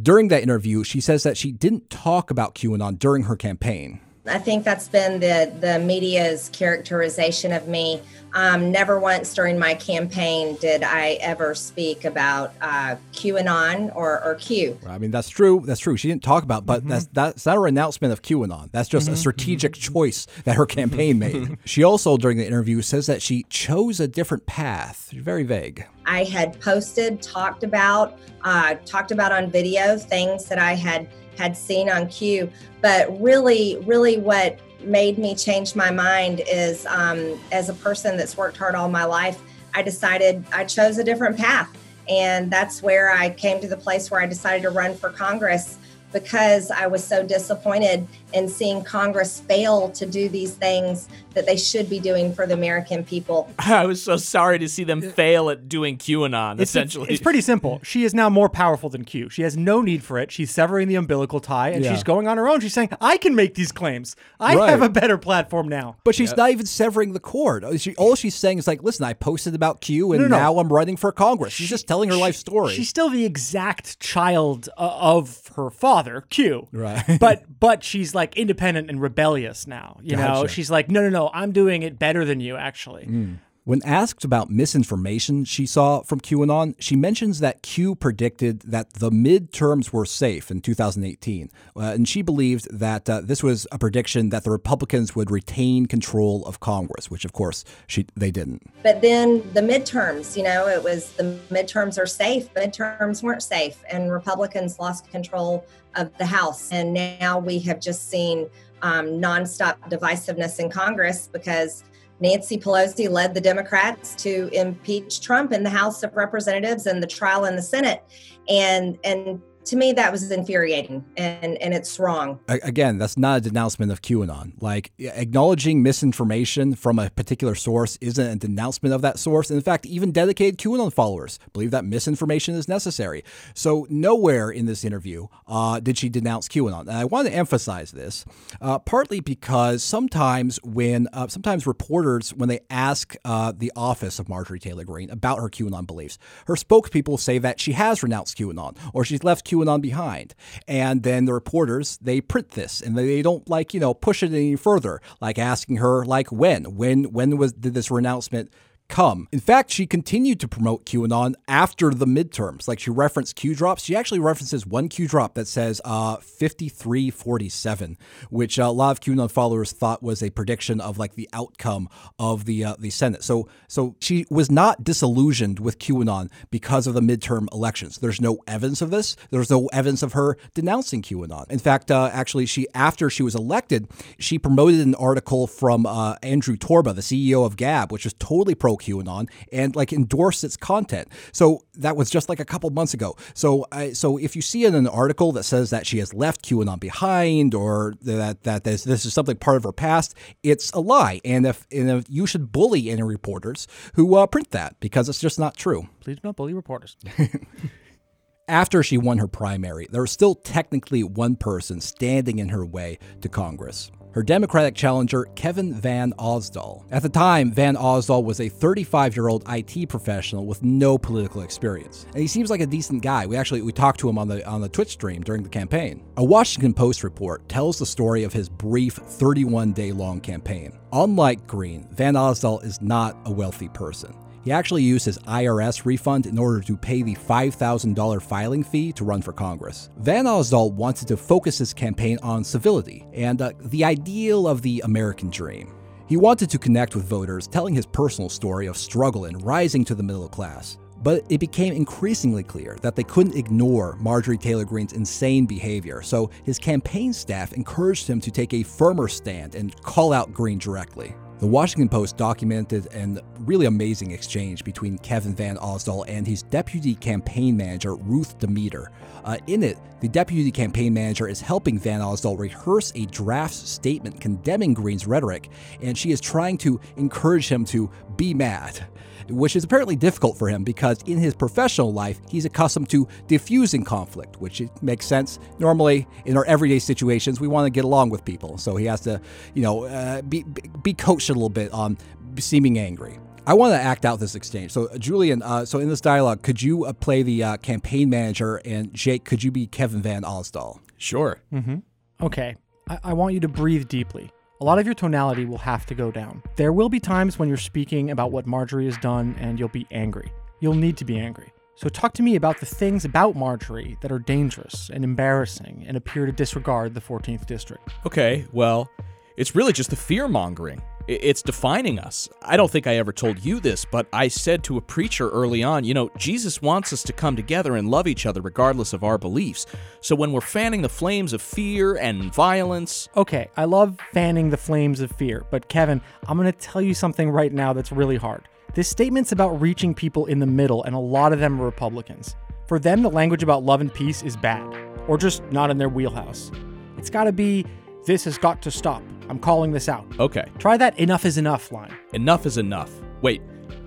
During that interview, she says that she didn't talk about QAnon during her campaign. I think that's been the the media's characterization of me. Um, never once during my campaign did I ever speak about uh, QAnon or, or Q. I mean, that's true. That's true. She didn't talk about, but Mm-hmm. that's that's not her announcement of QAnon. That's just a strategic choice that her campaign made. she also, during the interview, says that she chose a different path. Very vague. I had posted, talked about, uh, talked about on video things that I had had seen on Q. But really, really, what made me change my mind is, um, as a person that's worked hard all my life, I decided I chose a different path, and that's where I came to the place where I decided to run for Congress because I was so disappointed in seeing Congress fail to do these things that they should be doing for the American people. I was so sorry to see them fail at doing QAnon, It's, it's, essentially. it's pretty simple. She is now more powerful than Q. She has no need for it. She's severing the umbilical tie and Yeah. she's going on her own. She's saying, I can make these claims. I Right. have a better platform now. But she's not even severing the cord. She, all she's saying is like, "Listen, I posted about Q, and No, no, no. now I'm running for Congress." She's just telling her life story. She's still the exact child uh, of her father, Q. Right. but but she's like independent and rebellious now. You know, she's like, no, no, no, I'm doing it better than you, actually. Mm. When asked about misinformation she saw from QAnon, she mentions that Q predicted that the midterms were safe in 2018. Uh, and she believed that uh, this was a prediction that the Republicans would retain control of Congress, which of course she, they didn't. But then the midterms, you know, it was the midterms are safe, midterms weren't safe, and Republicans lost control of the House. And now we have just seen um, nonstop divisiveness in Congress because Nancy Pelosi led the Democrats to impeach Trump in the House of Representatives and the trial in the Senate. And and to me that was infuriating and, and it's wrong. Again, that's not a denouncement of QAnon. Like acknowledging misinformation from a particular source isn't a denouncement of that source. In fact, even dedicated QAnon followers believe that misinformation is necessary. So nowhere in this interview uh, did she denounce QAnon. And I want to emphasize this, uh, partly because sometimes when uh, sometimes reporters when they ask uh, the office of Marjorie Taylor Greene about her QAnon beliefs, her spokespeople say that she has renounced QAnon or she's left QAnon behind. And then the reporters, they print this and they don't like, you know, push it any further, like asking her like when, when, when was did this renouncement come. In fact, she continued to promote QAnon after the midterms. Like she referenced Q drops. She actually references one Q drop that says uh, 5347, which uh, a lot of QAnon followers thought was a prediction of like the outcome of the uh, the Senate. So so she was not disillusioned with QAnon because of the midterm elections. There's no evidence of this. There's no evidence of her denouncing QAnon. In fact, uh, actually, she after she was elected, she promoted an article from uh, Andrew Torba, the CEO of Gab, which was totally pro QAnon and like endorse its content. So that was just like a couple months ago. So I so if you see in an article that says that she has left QAnon behind or that that this, this is something part of her past, it's a lie. And if and if you should bully any reporters who uh, print that because it's just not true. Please do not bully reporters. After she won her primary, there was still technically one person standing in her way to Congress. Her Democratic challenger, Kevin Van Ausdal. At the time, Van Ausdal was a 35 year old IT professional with no political experience. And he seems like a decent guy. We actually we talked to him on the on the Twitch stream during the campaign. A Washington Post report tells the story of his brief 31 day long campaign. Unlike Greene, Van Ausdal is not a wealthy person. He actually used his IRS refund in order to pay the $5,000 filing fee to run for Congress. Van Ausdal wanted to focus his campaign on civility and uh, the ideal of the American dream. He wanted to connect with voters, telling his personal story of struggle and rising to the middle class. But it became increasingly clear that they couldn't ignore Marjorie Taylor Greene's insane behavior, so his campaign staff encouraged him to take a firmer stand and call out Greene directly. The Washington Post documented an really amazing exchange between Kevin Van Ausdal and his deputy campaign manager, Ruth Demeter. Uh, in it, the deputy campaign manager is helping Van Ausdal rehearse a draft statement condemning Greene's rhetoric, and she is trying to encourage him to be mad which is apparently difficult for him because in his professional life, he's accustomed to diffusing conflict, which makes sense. Normally, in our everyday situations, we want to get along with people, so he has to, you know, uh, be be coached a little bit on seeming angry. I want to act out this exchange. So, Julian, uh, so in this dialogue, could you uh, play the uh, campaign manager, and Jake, could you be Kevin Van Ausdal? Sure. Mm-hmm. Okay. I, I want you to breathe deeply. A lot of your tonality will have to go down. There will be times when you're speaking about what Marjorie has done and you'll be angry. You'll need to be angry. So talk to me about the things about Marjorie that are dangerous and embarrassing and appear to disregard the 14th district. Okay, well, it's really just the fear mongering. It's defining us. I don't think I ever told you this, but I said to a preacher early on, you know, Jesus wants us to come together and love each other regardless of our beliefs. So when we're fanning the flames of fear and violence. Okay, I love fanning the flames of fear, but Kevin, I'm going to tell you something right now that's really hard. This statement's about reaching people in the middle, and a lot of them are Republicans. For them, the language about love and peace is bad, or just not in their wheelhouse. It's got to be, this has got to stop. I'm calling this out. Okay. Try that enough is enough line. Enough is enough. Wait,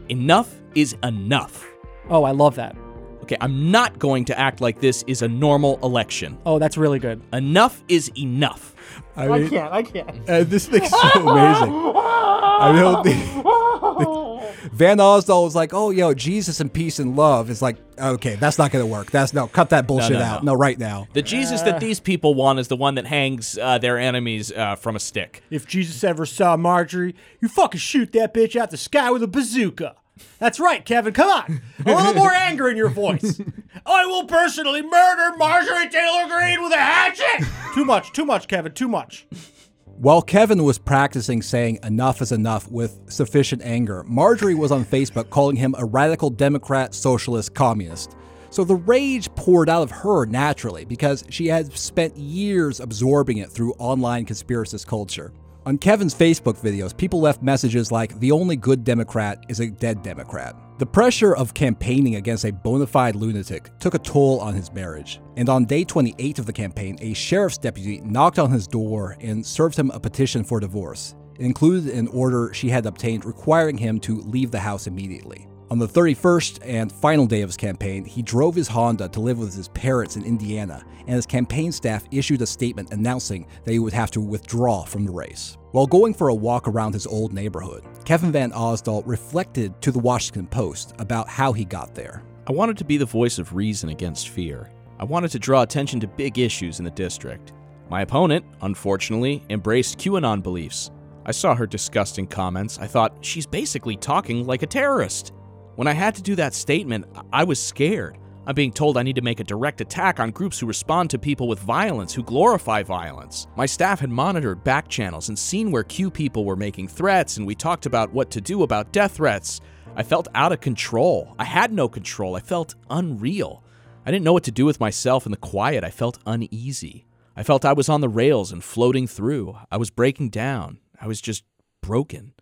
enough is enough. Oh, I love that. Okay, I'm not going to act like this is a normal election. Oh, that's really good. Enough is enough. I, mean, I can't. I can't. Uh, this thing's so amazing. I don't think Van Ausdal was like, "Oh, yo, Jesus and peace and love." is like, okay, that's not going to work. That's no, cut that bullshit no, no, out. No. no. right now. The Jesus that these people want is the one that hangs uh, their enemies uh, from a stick. If Jesus ever saw Marjorie, you fucking shoot that bitch out the sky with a bazooka. That's right, Kevin. Come on. A little more anger in your voice. I will personally murder Marjorie Taylor Greene with a hatchet. too much, too much, Kevin, too much. While Kevin was practicing saying enough is enough with sufficient anger, Marjorie was on Facebook calling him a radical Democrat, socialist, communist. So the rage poured out of her naturally because she had spent years absorbing it through online conspiracist culture. On Kevin's Facebook videos, people left messages like, the only good Democrat is a dead Democrat. The pressure of campaigning against a bona fide lunatic took a toll on his marriage, and on day 28 of the campaign, a sheriff's deputy knocked on his door and served him a petition for divorce. It included an order she had obtained requiring him to leave the house immediately. On the 31st and final day of his campaign, he drove his Honda to live with his parents in Indiana, and his campaign staff issued a statement announcing that he would have to withdraw from the race. While going for a walk around his old neighborhood, Kevin Van Ausdal reflected to the Washington Post about how he got there. I wanted to be the voice of reason against fear. I wanted to draw attention to big issues in the district. My opponent, unfortunately, embraced QAnon beliefs. I saw her disgusting comments. I thought, she's basically talking like a terrorist. When I had to do that statement, I was scared. I'm being told I need to make a direct attack on groups who respond to people with violence, who glorify violence. My staff had monitored back channels and seen where Q people were making threats, and we talked about what to do about death threats. I felt out of control. I had no control. I felt unreal. I didn't know what to do with myself in the quiet. I felt uneasy. I felt I was on the rails and floating through. I was breaking down. I was just broken.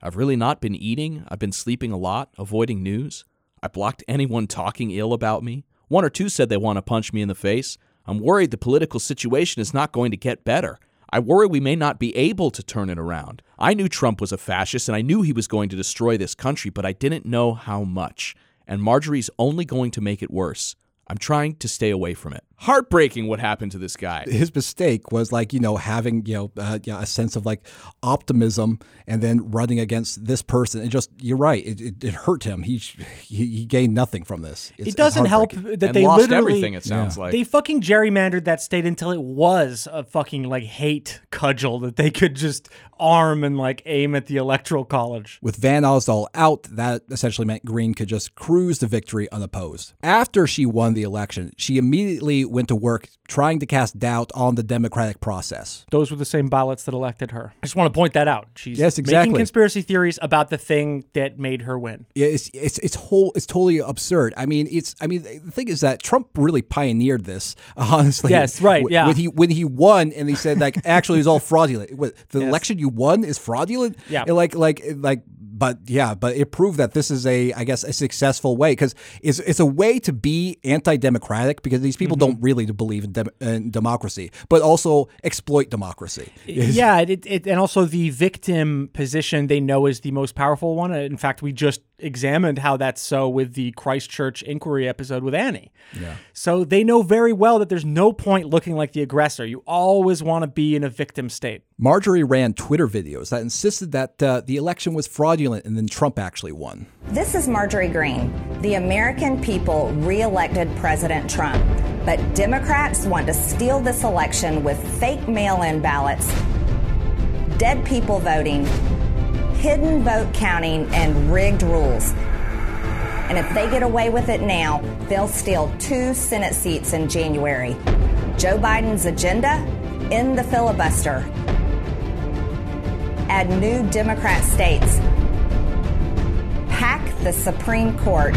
I've really not been eating. I've been sleeping a lot, avoiding news. I blocked anyone talking ill about me. One or two said they want to punch me in the face. I'm worried the political situation is not going to get better. I worry we may not be able to turn it around. I knew Trump was a fascist and I knew he was going to destroy this country, but I didn't know how much. And Marjorie's only going to make it worse. I'm trying to stay away from it. Heartbreaking what happened to this guy. His mistake was like, you know, having, you know, uh, a sense of like optimism and then running against this person. It just, you're right, it, it, it hurt him. He, he, he gained nothing from this. It's, it doesn't help that and they lost literally everything, it sounds Yeah. like. They fucking gerrymandered that state until it was a fucking like hate cudgel that they could just arm and like aim at the electoral college. With Van Ausdal out, that essentially meant Greene could just cruise to victory unopposed. After she won the election, she immediately went to work trying to cast doubt on the democratic process. Those were the same ballots that elected her. I just want to point that out. She's Yes, exactly. making conspiracy theories about the thing that made her win. Yeah, It's it's it's whole it's totally absurd. I mean, it's I mean the thing is that Trump really pioneered this. Honestly, Yes, right, yeah. When he when he won and he said like actually it was all fraudulent. The Yes. election you won is fraudulent. Yeah. And like like like. But yeah, but it proved that this is a, I guess, a successful way because it's, it's a way to be anti-democratic because these people Mm-hmm. don't really believe in, dem- in democracy, but also exploit democracy. yeah, it, it, and also the victim position they know is the most powerful one. In fact, we just examined how that's so with the Christchurch inquiry episode with Annie. Yeah. So they know very well that there's no point looking like the aggressor. You always want to be in a victim state. Marjorie ran Twitter videos that insisted that uh, the election was fraudulent and then Trump actually won. This is Marjorie Greene. The American people reelected President Trump, but Democrats want to steal this election with fake mail in ballots, dead people voting, hidden vote counting, and rigged rules. And if they get away with it now, they'll steal two Senate seats in January. Joe Biden's agenda end the filibuster, add new Democrat states, pack the Supreme Court,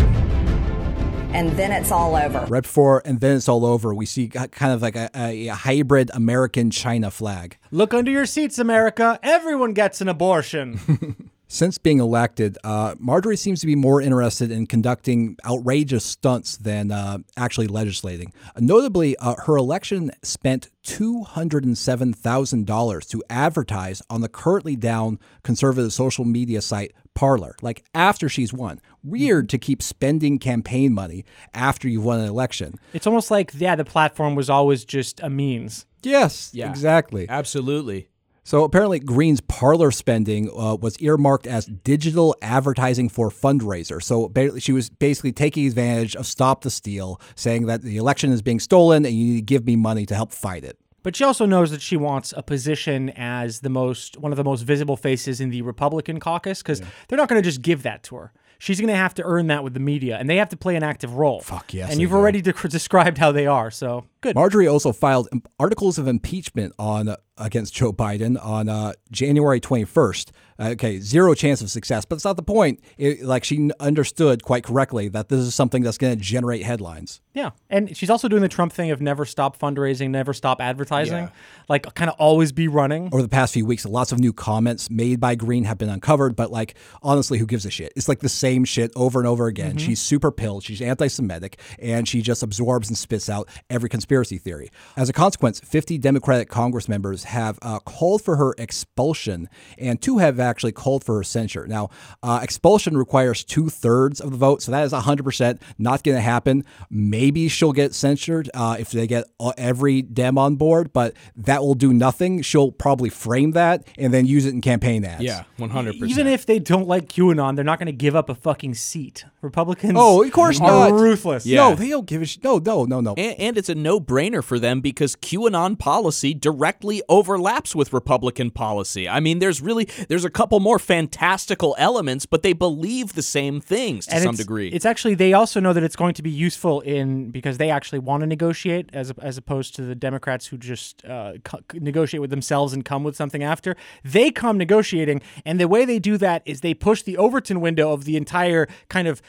and then it's all over. Right before and then it's all over, we see kind of like a, a, a hybrid American China flag. Look under your seats, America. Everyone gets an abortion. Since being elected, uh, Marjorie seems to be more interested in conducting outrageous stunts than uh, actually legislating. Uh, notably, her election spent $207,000 to advertise on the currently down conservative social media site Parler, like after she's won. Weird to keep spending campaign money after you've won an election. It's almost like, yeah, the platform was always just a means. Yes, yeah, exactly. Absolutely. So apparently, Greene's Parler spending uh, was earmarked as digital advertising for fundraiser. So she was basically taking advantage of Stop the Steal, saying that the election is being stolen and you need to give me money to help fight it. But she also knows that she wants a position as the most one of the most visible faces in the Republican caucus because yeah. they're not going to just give that to her she's going to have to earn that with the media, and they have to play an active role. Fuck yes. And you've already de- described how they are, so good. Marjorie also filed articles of impeachment on uh, against Joe Biden on uh, January 21st. Uh, okay, zero chance of success, but it's not the point. It, like she understood quite correctly that this is something that's going to generate headlines. Yeah, and she's also doing the Trump thing of never stop fundraising, never stop advertising, yeah. like kind of always be running. Over the past few weeks, lots of new comments made by Greene have been uncovered, but like honestly, who gives a shit? It's like the same shit over and over again. Mm-hmm. She's super pilled, she's anti-Semitic, and she just absorbs and spits out every conspiracy theory. As a consequence, 50 Democratic Congress members have uh, called for her expulsion, and two have actually called for her censure. Now, uh, expulsion requires two thirds of the vote, so that is 100% not going to happen. Maybe she'll get censured uh, if they get every Dem on board, but that will do nothing. She'll probably frame that and then use it in campaign ads. Yeah, 100%. Even if they don't like QAnon, they're not going to give up a fucking seat. Republicans oh, of course are not. ruthless. Yeah. No, they don't give a shit. No, no, no, no. And, and it's a no brainer for them because QAnon policy directly overlaps with Republican policy. I mean, there's really there's a couple more fantastical elements, but they believe the same things to and some degree. It's actually they also know that it's going to be useful in because they actually want to negotiate as as opposed to the Democrats who just uh, co- negotiate with themselves and come with something after. They come negotiating, and the way they do that is they push the Overton window of the entire kind of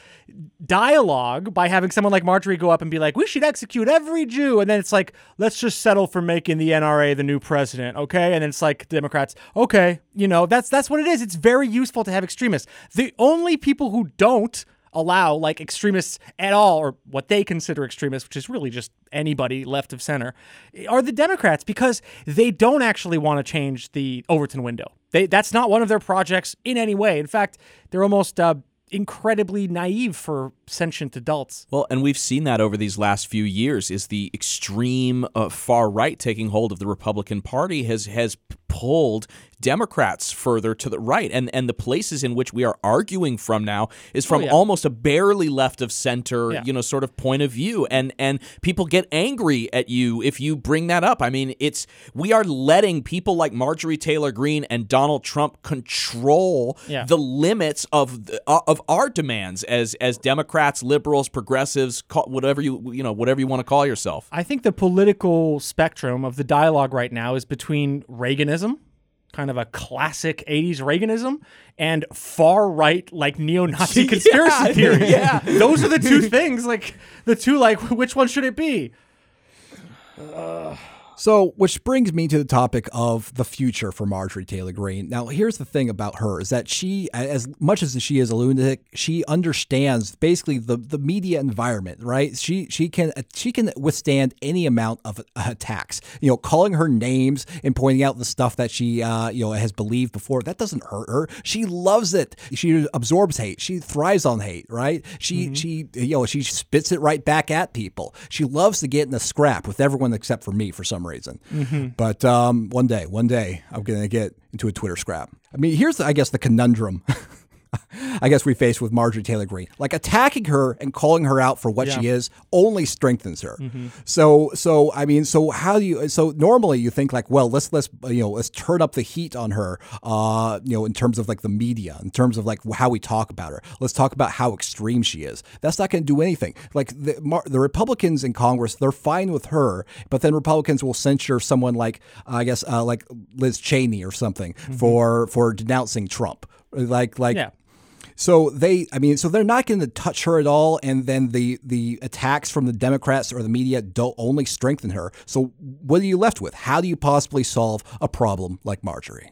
dialogue by having someone like Marjorie go up and be like, "We should execute every Jew," and then it's like, "Let's just settle for making the NRA the new president," okay? And then it's like Democrats, okay, you know, that's that's what it is. It's very useful to have extremists. The only people who don't allow like extremists at all, or what they consider extremists, which is really just anybody left of center, are the Democrats because they don't actually want to change the Overton window. They that's not one of their projects in any way. In fact, they're almost uh, incredibly naive for sentient adults. Well, and we've seen that over these last few years is the extreme uh, far right taking hold of the Republican Party has has pulled Democrats further to the right. And and the places in which we are arguing from now is from oh, yeah. almost a barely left of center, yeah. you know, sort of point of view. And and people get angry at you if you bring that up. I mean, it's we are letting people like Marjorie Taylor Greene and Donald Trump control yeah. the limits of the, uh, of our demands as as Democrats, liberals, progressives, call, whatever you you know, whatever you want to call yourself. I think the political spectrum of the dialogue right now is between Reaganism kind of a classic 80s Reaganism and far right like neo-Nazi conspiracy yeah, theories. Yeah. Those are the two things like the two like which one should it be? Uh, So, which brings me to the topic of the future for Marjorie Taylor Greene. Now, here's the thing about her is that she, as much as she is a lunatic, she understands basically the, the media environment, right? She she can she can withstand any amount of attacks. You know, calling her names and pointing out the stuff that she uh, you know has believed before that doesn't hurt her. She loves it. She absorbs hate. She thrives on hate, right? She mm-hmm. she you know she spits it right back at people. She loves to get in a scrap with everyone except for me for some reason. Mm-hmm. But um, one day, one day, I'm going to get into a Twitter scrap. I mean, here's, I guess, the conundrum. I guess we face with Marjorie Taylor Greene. Like attacking her and calling her out for what yeah. she is only strengthens her. Mm-hmm. So, so I mean, so how do you? So normally you think like, well, let's let's you know let's turn up the heat on her. Uh, you know, in terms of like the media, in terms of like how we talk about her. Let's talk about how extreme she is. That's not going to do anything. Like the the Republicans in Congress, they're fine with her, but then Republicans will censure someone like I guess uh, like Liz Cheney or something mm-hmm. for for denouncing Trump like like yeah. So they, I mean, so they're not going to touch her at all, and then the the attacks from the Democrats or the media don't only strengthen her. So what are you left with? How do you possibly solve a problem like Marjorie?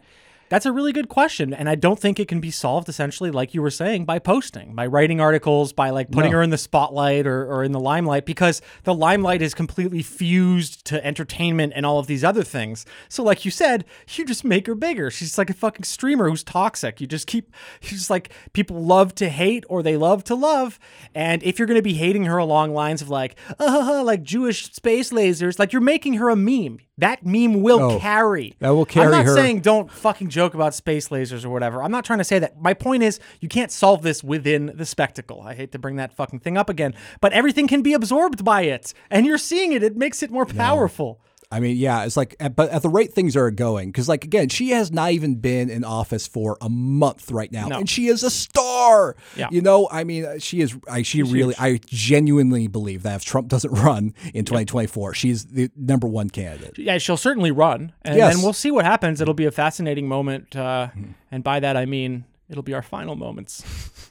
That's a really good question. And I don't think it can be solved essentially, like you were saying, by posting, by writing articles, by like putting no. her in the spotlight or, or in the limelight, because the limelight is completely fused to entertainment and all of these other things. So, like you said, you just make her bigger. She's like a fucking streamer who's toxic. You just keep, she's just like, people love to hate or they love to love. And if you're going to be hating her along lines of like, uh, like Jewish space lasers, like you're making her a meme. That meme will oh, carry. That will carry I'm not her. saying don't fucking joke about space lasers or whatever. I'm not trying to say that. My point is you can't solve this within the spectacle. I hate to bring that fucking thing up again, but everything can be absorbed by it. And you're seeing it. It makes it more powerful. No. I mean, yeah, it's like, but at the rate things are going, because like again, she has not even been in office for a month right now, no. and she is a star. Yeah. you know, I mean, she is. I, she she's really, huge. I genuinely believe that if Trump doesn't run in 2024, she's the number one candidate. Yeah, she'll certainly run, and, yes. and we'll see what happens. It'll be a fascinating moment, uh, mm-hmm. and by that I mean it'll be our final moments.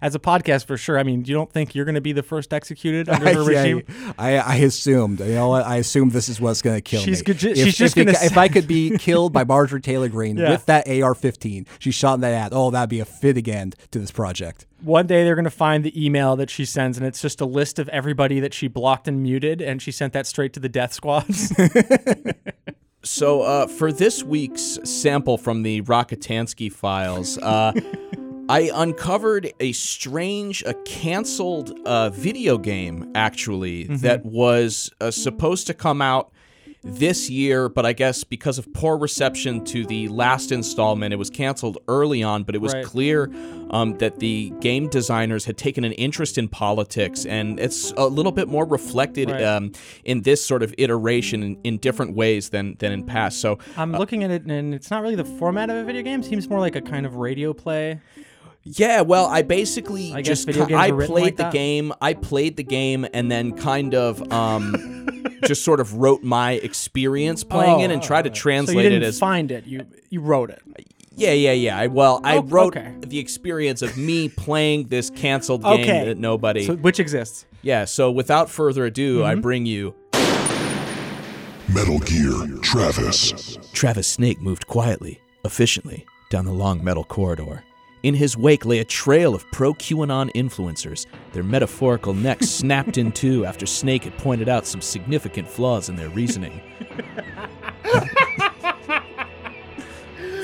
as a podcast for sure. I mean, you don't think you're going to be the first executed under her regime? I, I assumed. You know, I assumed this is what's going to kill she's me. Good, if, she's just going to. If I could be killed by Marjorie Taylor Greene yeah. with that AR-15, she shot that at. Oh, that'd be a fitting end to this project. One day they're going to find the email that she sends, and it's just a list of everybody that she blocked and muted, and she sent that straight to the death squads. so, uh, for this week's sample from the Rockatansky files. Uh, I uncovered a strange, a canceled uh, video game actually mm-hmm. that was uh, supposed to come out this year, but I guess because of poor reception to the last installment, it was canceled early on. But it was right. clear um, that the game designers had taken an interest in politics, and it's a little bit more reflected right. um, in this sort of iteration in, in, different ways than than in past. So I'm uh, looking at it, and it's not really the format of a video game. It seems more like a kind of radio play. Yeah, well, I basically I just I played like the that. game. I played the game and then kind of um just sort of wrote my experience playing oh, it and tried to translate so you didn't it as find it. You you wrote it. Yeah, yeah, yeah. I, well, I oh, wrote okay. the experience of me playing this canceled game okay. that nobody so, which exists. Yeah, so without further ado, mm-hmm. I bring you Metal Gear Travis. Travis Snake moved quietly, efficiently down the long metal corridor. In his wake lay a trail of pro QAnon influencers, their metaphorical necks snapped in two after Snake had pointed out some significant flaws in their reasoning.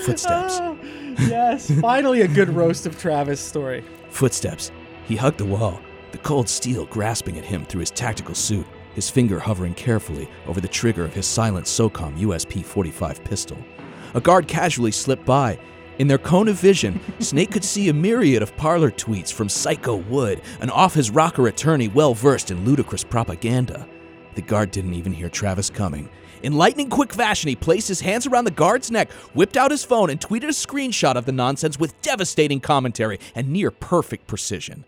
Footsteps. Oh, yes, finally a good roast of Travis story. Footsteps. He hugged the wall, the cold steel grasping at him through his tactical suit, his finger hovering carefully over the trigger of his silent SOCOM USP 45 pistol. A guard casually slipped by, in their cone of vision, Snake could see a myriad of Parler tweets from Psycho Wood, an off his rocker attorney well versed in ludicrous propaganda. The guard didn't even hear Travis coming. In lightning quick fashion, he placed his hands around the guard's neck, whipped out his phone, and tweeted a screenshot of the nonsense with devastating commentary and near perfect precision.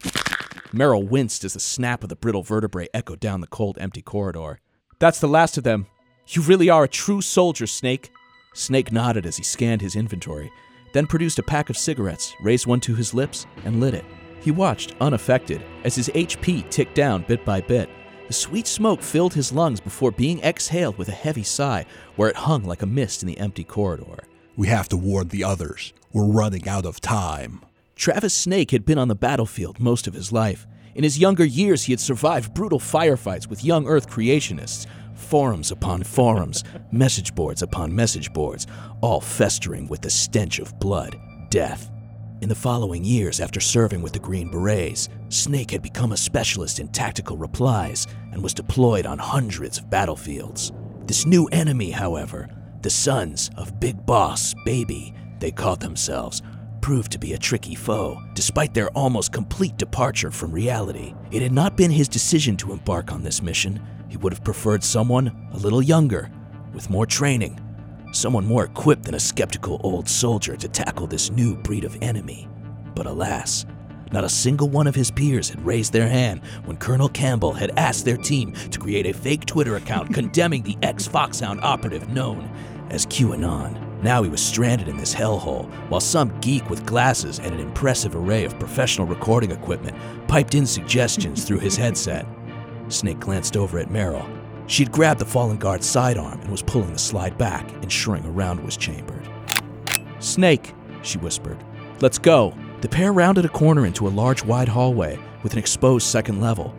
Meryl winced as the snap of the brittle vertebrae echoed down the cold, empty corridor. That's the last of them. You really are a true soldier, Snake. Snake nodded as he scanned his inventory then produced a pack of cigarettes, raised one to his lips, and lit it. He watched, unaffected, as his HP ticked down bit by bit. The sweet smoke filled his lungs before being exhaled with a heavy sigh, where it hung like a mist in the empty corridor. We have to warn the others. We're running out of time. Travis Snake had been on the battlefield most of his life. In his younger years, he had survived brutal firefights with young Earth creationists, forums upon forums, message boards upon message boards, all festering with the stench of blood, death. In the following years, after serving with the Green Berets, Snake had become a specialist in tactical replies and was deployed on hundreds of battlefields. This new enemy, however, the sons of Big Boss Baby, they called themselves, proved to be a tricky foe, despite their almost complete departure from reality. It had not been his decision to embark on this mission. He would have preferred someone a little younger, with more training, someone more equipped than a skeptical old soldier to tackle this new breed of enemy. But alas, not a single one of his peers had raised their hand when Colonel Campbell had asked their team to create a fake Twitter account condemning the ex Foxhound operative known as QAnon. Now he was stranded in this hellhole, while some geek with glasses and an impressive array of professional recording equipment piped in suggestions through his headset. Snake glanced over at Meryl. She had grabbed the fallen guard's sidearm and was pulling the slide back, ensuring a round was chambered. Snake, she whispered. Let's go. The pair rounded a corner into a large, wide hallway with an exposed second level.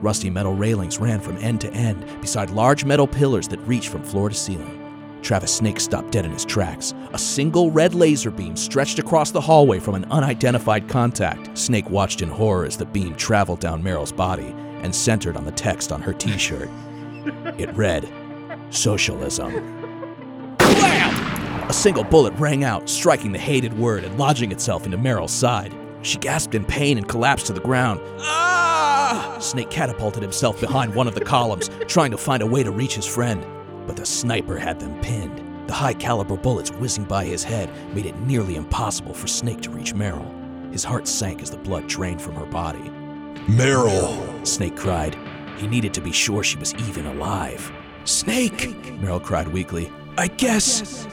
Rusty metal railings ran from end to end beside large metal pillars that reached from floor to ceiling. Travis Snake stopped dead in his tracks. A single red laser beam stretched across the hallway from an unidentified contact. Snake watched in horror as the beam traveled down Meryl's body and centered on the text on her t shirt. It read, Socialism. Blam! A single bullet rang out, striking the hated word and lodging itself into Meryl's side. She gasped in pain and collapsed to the ground. Ah! Snake catapulted himself behind one of the columns, trying to find a way to reach his friend. But the sniper had them pinned. The high caliber bullets whizzing by his head made it nearly impossible for Snake to reach Meryl. His heart sank as the blood drained from her body. Meryl! Snake cried. He needed to be sure she was even alive. Snake! Meryl cried weakly. I guess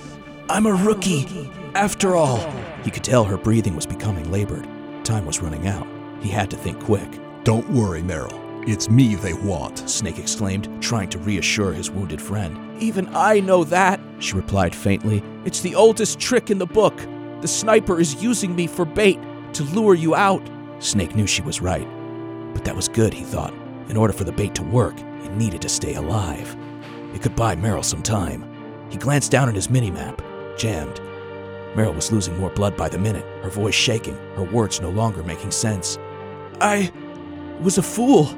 I'm a rookie, after all. He could tell her breathing was becoming labored. Time was running out. He had to think quick. Don't worry, Meryl. It's me they want. Snake exclaimed, trying to reassure his wounded friend. Even I know that, she replied faintly. It's the oldest trick in the book. The sniper is using me for bait to lure you out. Snake knew she was right. But that was good, he thought. In order for the bait to work, it needed to stay alive. It could buy Meryl some time. He glanced down at his minimap, jammed. Meryl was losing more blood by the minute, her voice shaking, her words no longer making sense. I was a fool.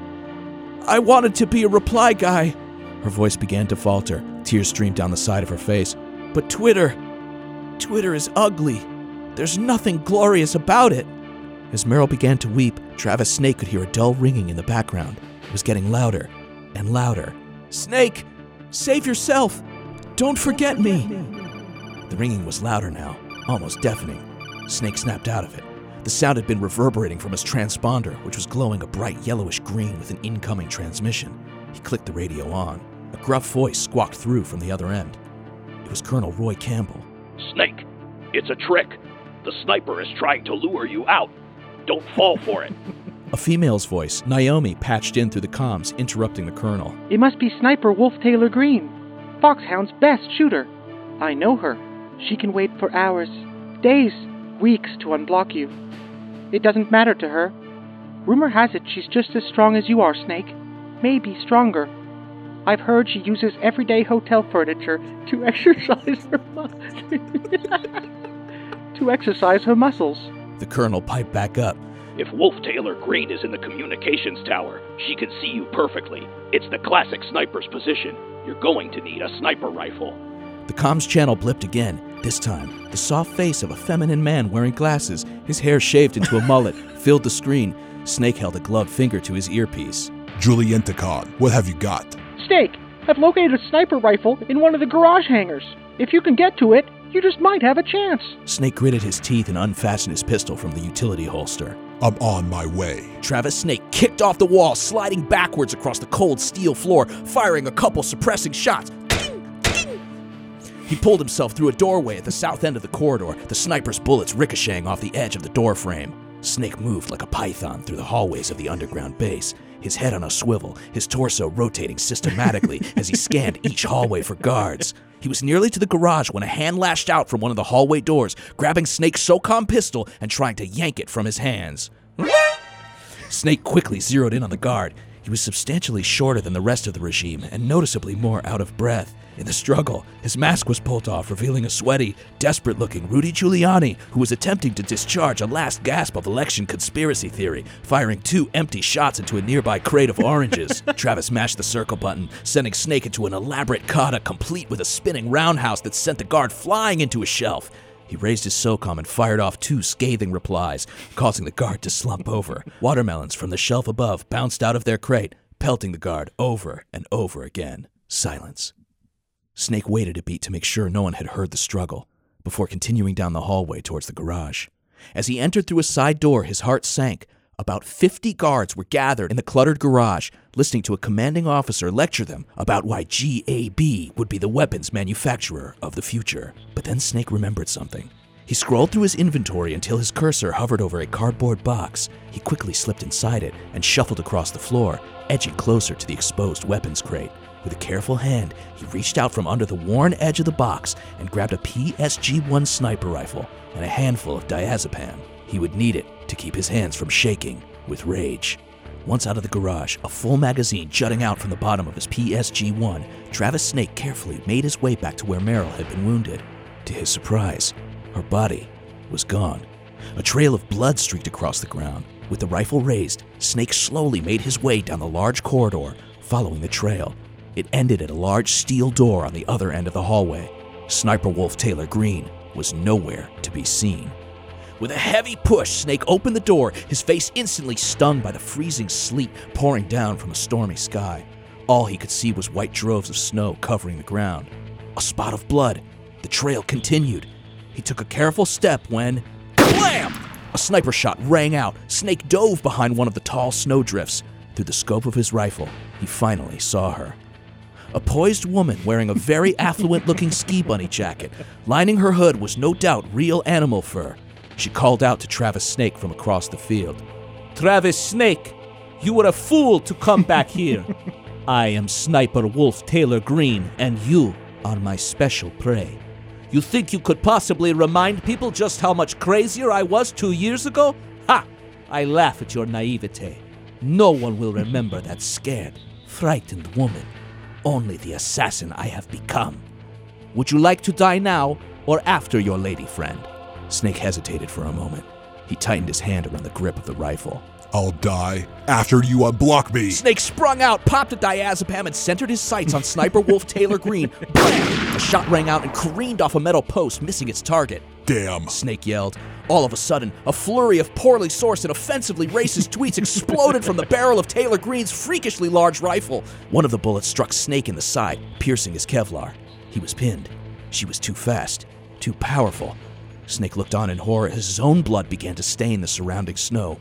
I wanted to be a reply guy. Her voice began to falter. Tears streamed down the side of her face. But Twitter, Twitter is ugly. There's nothing glorious about it. As Meryl began to weep, Travis Snake could hear a dull ringing in the background. It was getting louder and louder. Snake, save yourself! Don't forget me! The ringing was louder now, almost deafening. Snake snapped out of it. The sound had been reverberating from his transponder, which was glowing a bright yellowish green with an incoming transmission. He clicked the radio on. A gruff voice squawked through from the other end. It was Colonel Roy Campbell. Snake, it's a trick. The sniper is trying to lure you out. Don't fall for it. A female's voice, Naomi, patched in through the comms, interrupting the colonel. It must be Sniper Wolf Taylor Greene, Foxhound's best shooter. I know her. She can wait for hours, days, weeks to unblock you. It doesn't matter to her. Rumor has it she's just as strong as you are, Snake. Maybe stronger. I've heard she uses everyday hotel furniture to exercise her mu- to exercise her muscles. The colonel piped back up. If Wolf Taylor Greene is in the communications tower, she can see you perfectly. It's the classic sniper's position. You're going to need a sniper rifle. The comms channel blipped again. This time, the soft face of a feminine man wearing glasses, his hair shaved into a mullet, filled the screen. Snake held a gloved finger to his earpiece. Julie Enticon, what have you got? Snake, I've located a sniper rifle in one of the garage hangars. If you can get to it, you just might have a chance. Snake gritted his teeth and unfastened his pistol from the utility holster. I'm on my way. Travis Snake kicked off the wall, sliding backwards across the cold steel floor, firing a couple suppressing shots. He pulled himself through a doorway at the south end of the corridor, the sniper's bullets ricocheting off the edge of the doorframe. Snake moved like a python through the hallways of the underground base, his head on a swivel, his torso rotating systematically as he scanned each hallway for guards. He was nearly to the garage when a hand lashed out from one of the hallway doors, grabbing Snake's SOCOM pistol and trying to yank it from his hands. Snake quickly zeroed in on the guard. He was substantially shorter than the rest of the regime and noticeably more out of breath. In the struggle, his mask was pulled off, revealing a sweaty, desperate looking Rudy Giuliani who was attempting to discharge a last gasp of election conspiracy theory, firing two empty shots into a nearby crate of oranges. Travis mashed the circle button, sending Snake into an elaborate kata complete with a spinning roundhouse that sent the guard flying into a shelf. He raised his SOCOM and fired off two scathing replies, causing the guard to slump over. Watermelons from the shelf above bounced out of their crate, pelting the guard over and over again. Silence. Snake waited a beat to make sure no one had heard the struggle, before continuing down the hallway towards the garage. As he entered through a side door, his heart sank. About 50 guards were gathered in the cluttered garage, listening to a commanding officer lecture them about why GAB would be the weapons manufacturer of the future. But then Snake remembered something. He scrolled through his inventory until his cursor hovered over a cardboard box. He quickly slipped inside it and shuffled across the floor, edging closer to the exposed weapons crate. With a careful hand, he reached out from under the worn edge of the box and grabbed a PSG 1 sniper rifle and a handful of diazepam. He would need it to keep his hands from shaking with rage. Once out of the garage, a full magazine jutting out from the bottom of his PSG 1, Travis Snake carefully made his way back to where Meryl had been wounded. To his surprise, her body was gone. A trail of blood streaked across the ground. With the rifle raised, Snake slowly made his way down the large corridor, following the trail. It ended at a large steel door on the other end of the hallway. Sniper Wolf Taylor Greene was nowhere to be seen. With a heavy push, Snake opened the door, his face instantly stung by the freezing sleet pouring down from a stormy sky. All he could see was white droves of snow covering the ground. A spot of blood. The trail continued. He took a careful step when. Blam! A sniper shot rang out. Snake dove behind one of the tall snowdrifts. Through the scope of his rifle, he finally saw her. A poised woman wearing a very affluent looking ski bunny jacket. Lining her hood was no doubt real animal fur. She called out to Travis Snake from across the field. Travis Snake, you were a fool to come back here. I am Sniper Wolf Taylor Greene, and you are my special prey. You think you could possibly remind people just how much crazier I was two years ago? Ha! I laugh at your naivete. No one will remember that scared, frightened woman. Only the assassin I have become. Would you like to die now or after your lady friend? Snake hesitated for a moment. He tightened his hand around the grip of the rifle. I'll die after you unblock me. Snake sprung out, popped a diazepam, and centered his sights on Sniper Wolf Taylor Greene. Blam! A shot rang out and careened off a metal post, missing its target. Damn. Snake yelled. All of a sudden, a flurry of poorly sourced and offensively racist tweets exploded from the barrel of Taylor Greene's freakishly large rifle. One of the bullets struck Snake in the side, piercing his Kevlar. He was pinned. She was too fast, too powerful. Snake looked on in horror as his own blood began to stain the surrounding snow.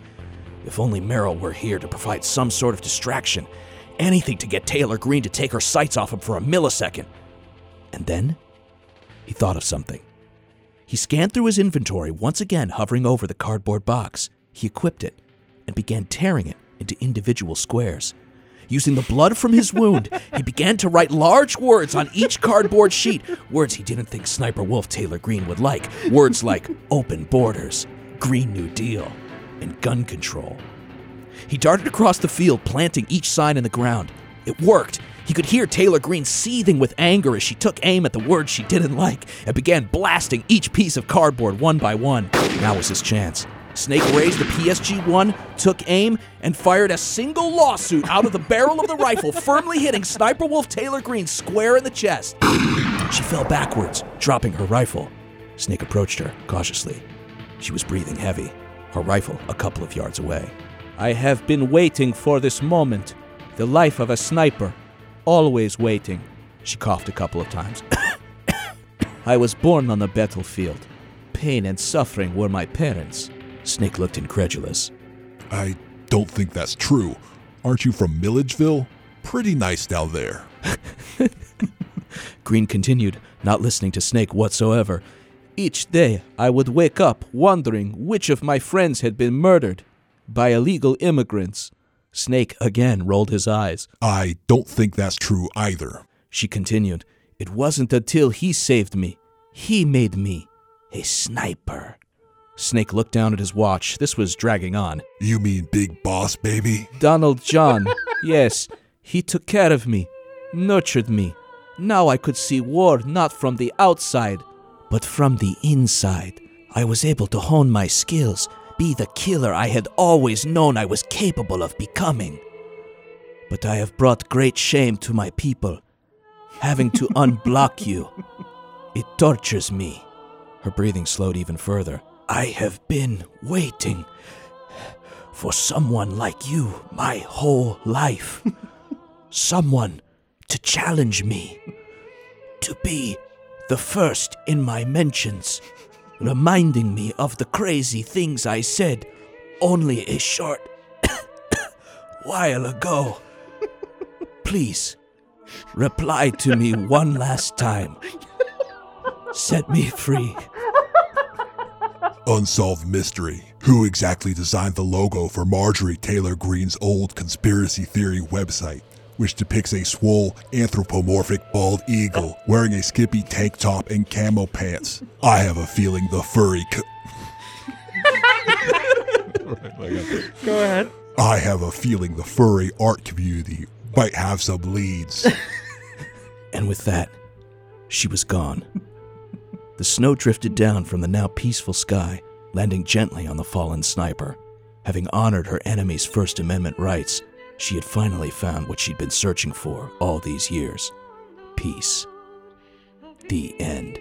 If only Meryl were here to provide some sort of distraction. Anything to get Taylor Greene to take her sights off him for a millisecond. And then, he thought of something. He scanned through his inventory, once again hovering over the cardboard box. He equipped it and began tearing it into individual squares. Using the blood from his wound, he began to write large words on each cardboard sheet, words he didn't think Sniper Wolf Taylor Greene would like. Words like open borders, Green New Deal, and gun control. He darted across the field, planting each sign in the ground. It worked. He could hear Taylor Greene seething with anger as she took aim at the words she didn't like and began blasting each piece of cardboard one by one. Now was his chance. Snake raised the PSG 1, took aim, and fired a single lawsuit out of the barrel of the rifle, firmly hitting Sniper Wolf Taylor Greene square in the chest. She fell backwards, dropping her rifle. Snake approached her cautiously. She was breathing heavy, her rifle a couple of yards away. I have been waiting for this moment. The life of a sniper. Always waiting. She coughed a couple of times. I was born on the battlefield. Pain and suffering were my parents. Snake looked incredulous. I don't think that's true. Aren't you from Milledgeville? Pretty nice down there. Greene continued, not listening to Snake whatsoever. Each day I would wake up wondering which of my friends had been murdered by illegal immigrants. Snake again rolled his eyes. I don't think that's true either. She continued, It wasn't until he saved me. He made me a sniper. Snake looked down at his watch. This was dragging on. You mean Big Boss, baby? Donald John. yes, he took care of me, nurtured me. Now I could see war not from the outside, but from the inside. I was able to hone my skills, be the killer I had always known I was capable of becoming. But I have brought great shame to my people. Having to unblock you, it tortures me. Her breathing slowed even further. I have been waiting for someone like you my whole life. someone to challenge me, to be the first in my mentions, reminding me of the crazy things I said only a short while ago. Please, reply to me one last time. Set me free. Unsolved mystery. Who exactly designed the logo for Marjorie Taylor Greene's old conspiracy theory website, which depicts a swole, anthropomorphic bald eagle wearing a skimpy tank top and camo pants? I have a feeling the furry. Co- Go ahead. I have a feeling the furry art community might have some leads. And with that, she was gone. The snow drifted down from the now peaceful sky, landing gently on the fallen sniper. Having honored her enemy's First Amendment rights, she had finally found what she'd been searching for all these years peace. The end.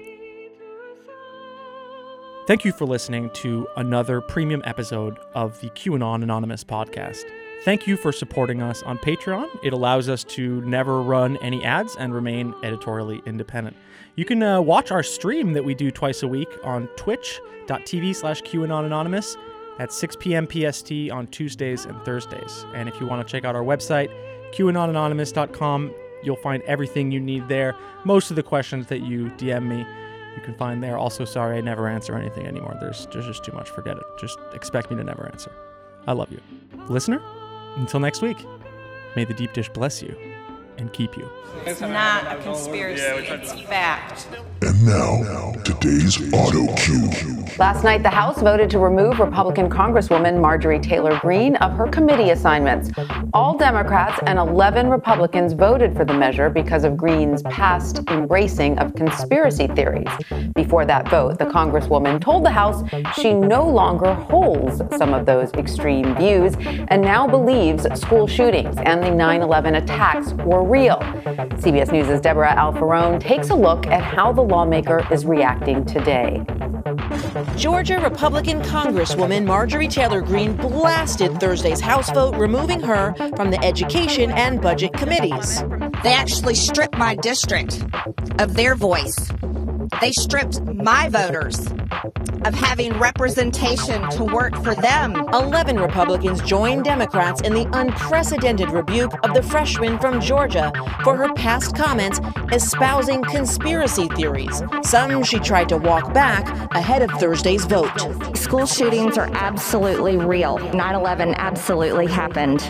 Thank you for listening to another premium episode of the QAnon Anonymous podcast. Thank you for supporting us on Patreon. It allows us to never run any ads and remain editorially independent. You can uh, watch our stream that we do twice a week on twitch.tv slash QAnon Anonymous at 6 p.m. PST on Tuesdays and Thursdays. And if you want to check out our website, QAnonanonymous.com, you'll find everything you need there. Most of the questions that you DM me, you can find there. Also, sorry, I never answer anything anymore. There's, there's just too much. Forget it. Just expect me to never answer. I love you. Listener, until next week, may the deep dish bless you and keep you. It's not a conspiracy, it's fact. and now, today's auto cue. Last night, the House voted to remove Republican Congresswoman Marjorie Taylor Greene of her committee assignments. All Democrats and 11 Republicans voted for the measure because of Greene's past embracing of conspiracy theories. Before that vote, the Congresswoman told the House she no longer holds some of those extreme views and now believes school shootings and the 9 11 attacks were real. CBS News' Debra Alfarone takes a look at how the lawmaker is reacting today. Georgia Republican Congresswoman Marjorie Taylor Greene blasted Thursday's House vote, removing her from the Education and Budget committees. They actually stripped my district of their voice. They stripped my voters of having representation to work for them. 11 Republicans joined Democrats in the unprecedented rebuke of the freshman from Georgia for her past comments espousing conspiracy theories. Some she tried to walk back ahead of Thursday's vote. School shootings are absolutely real. 9 11 absolutely happened.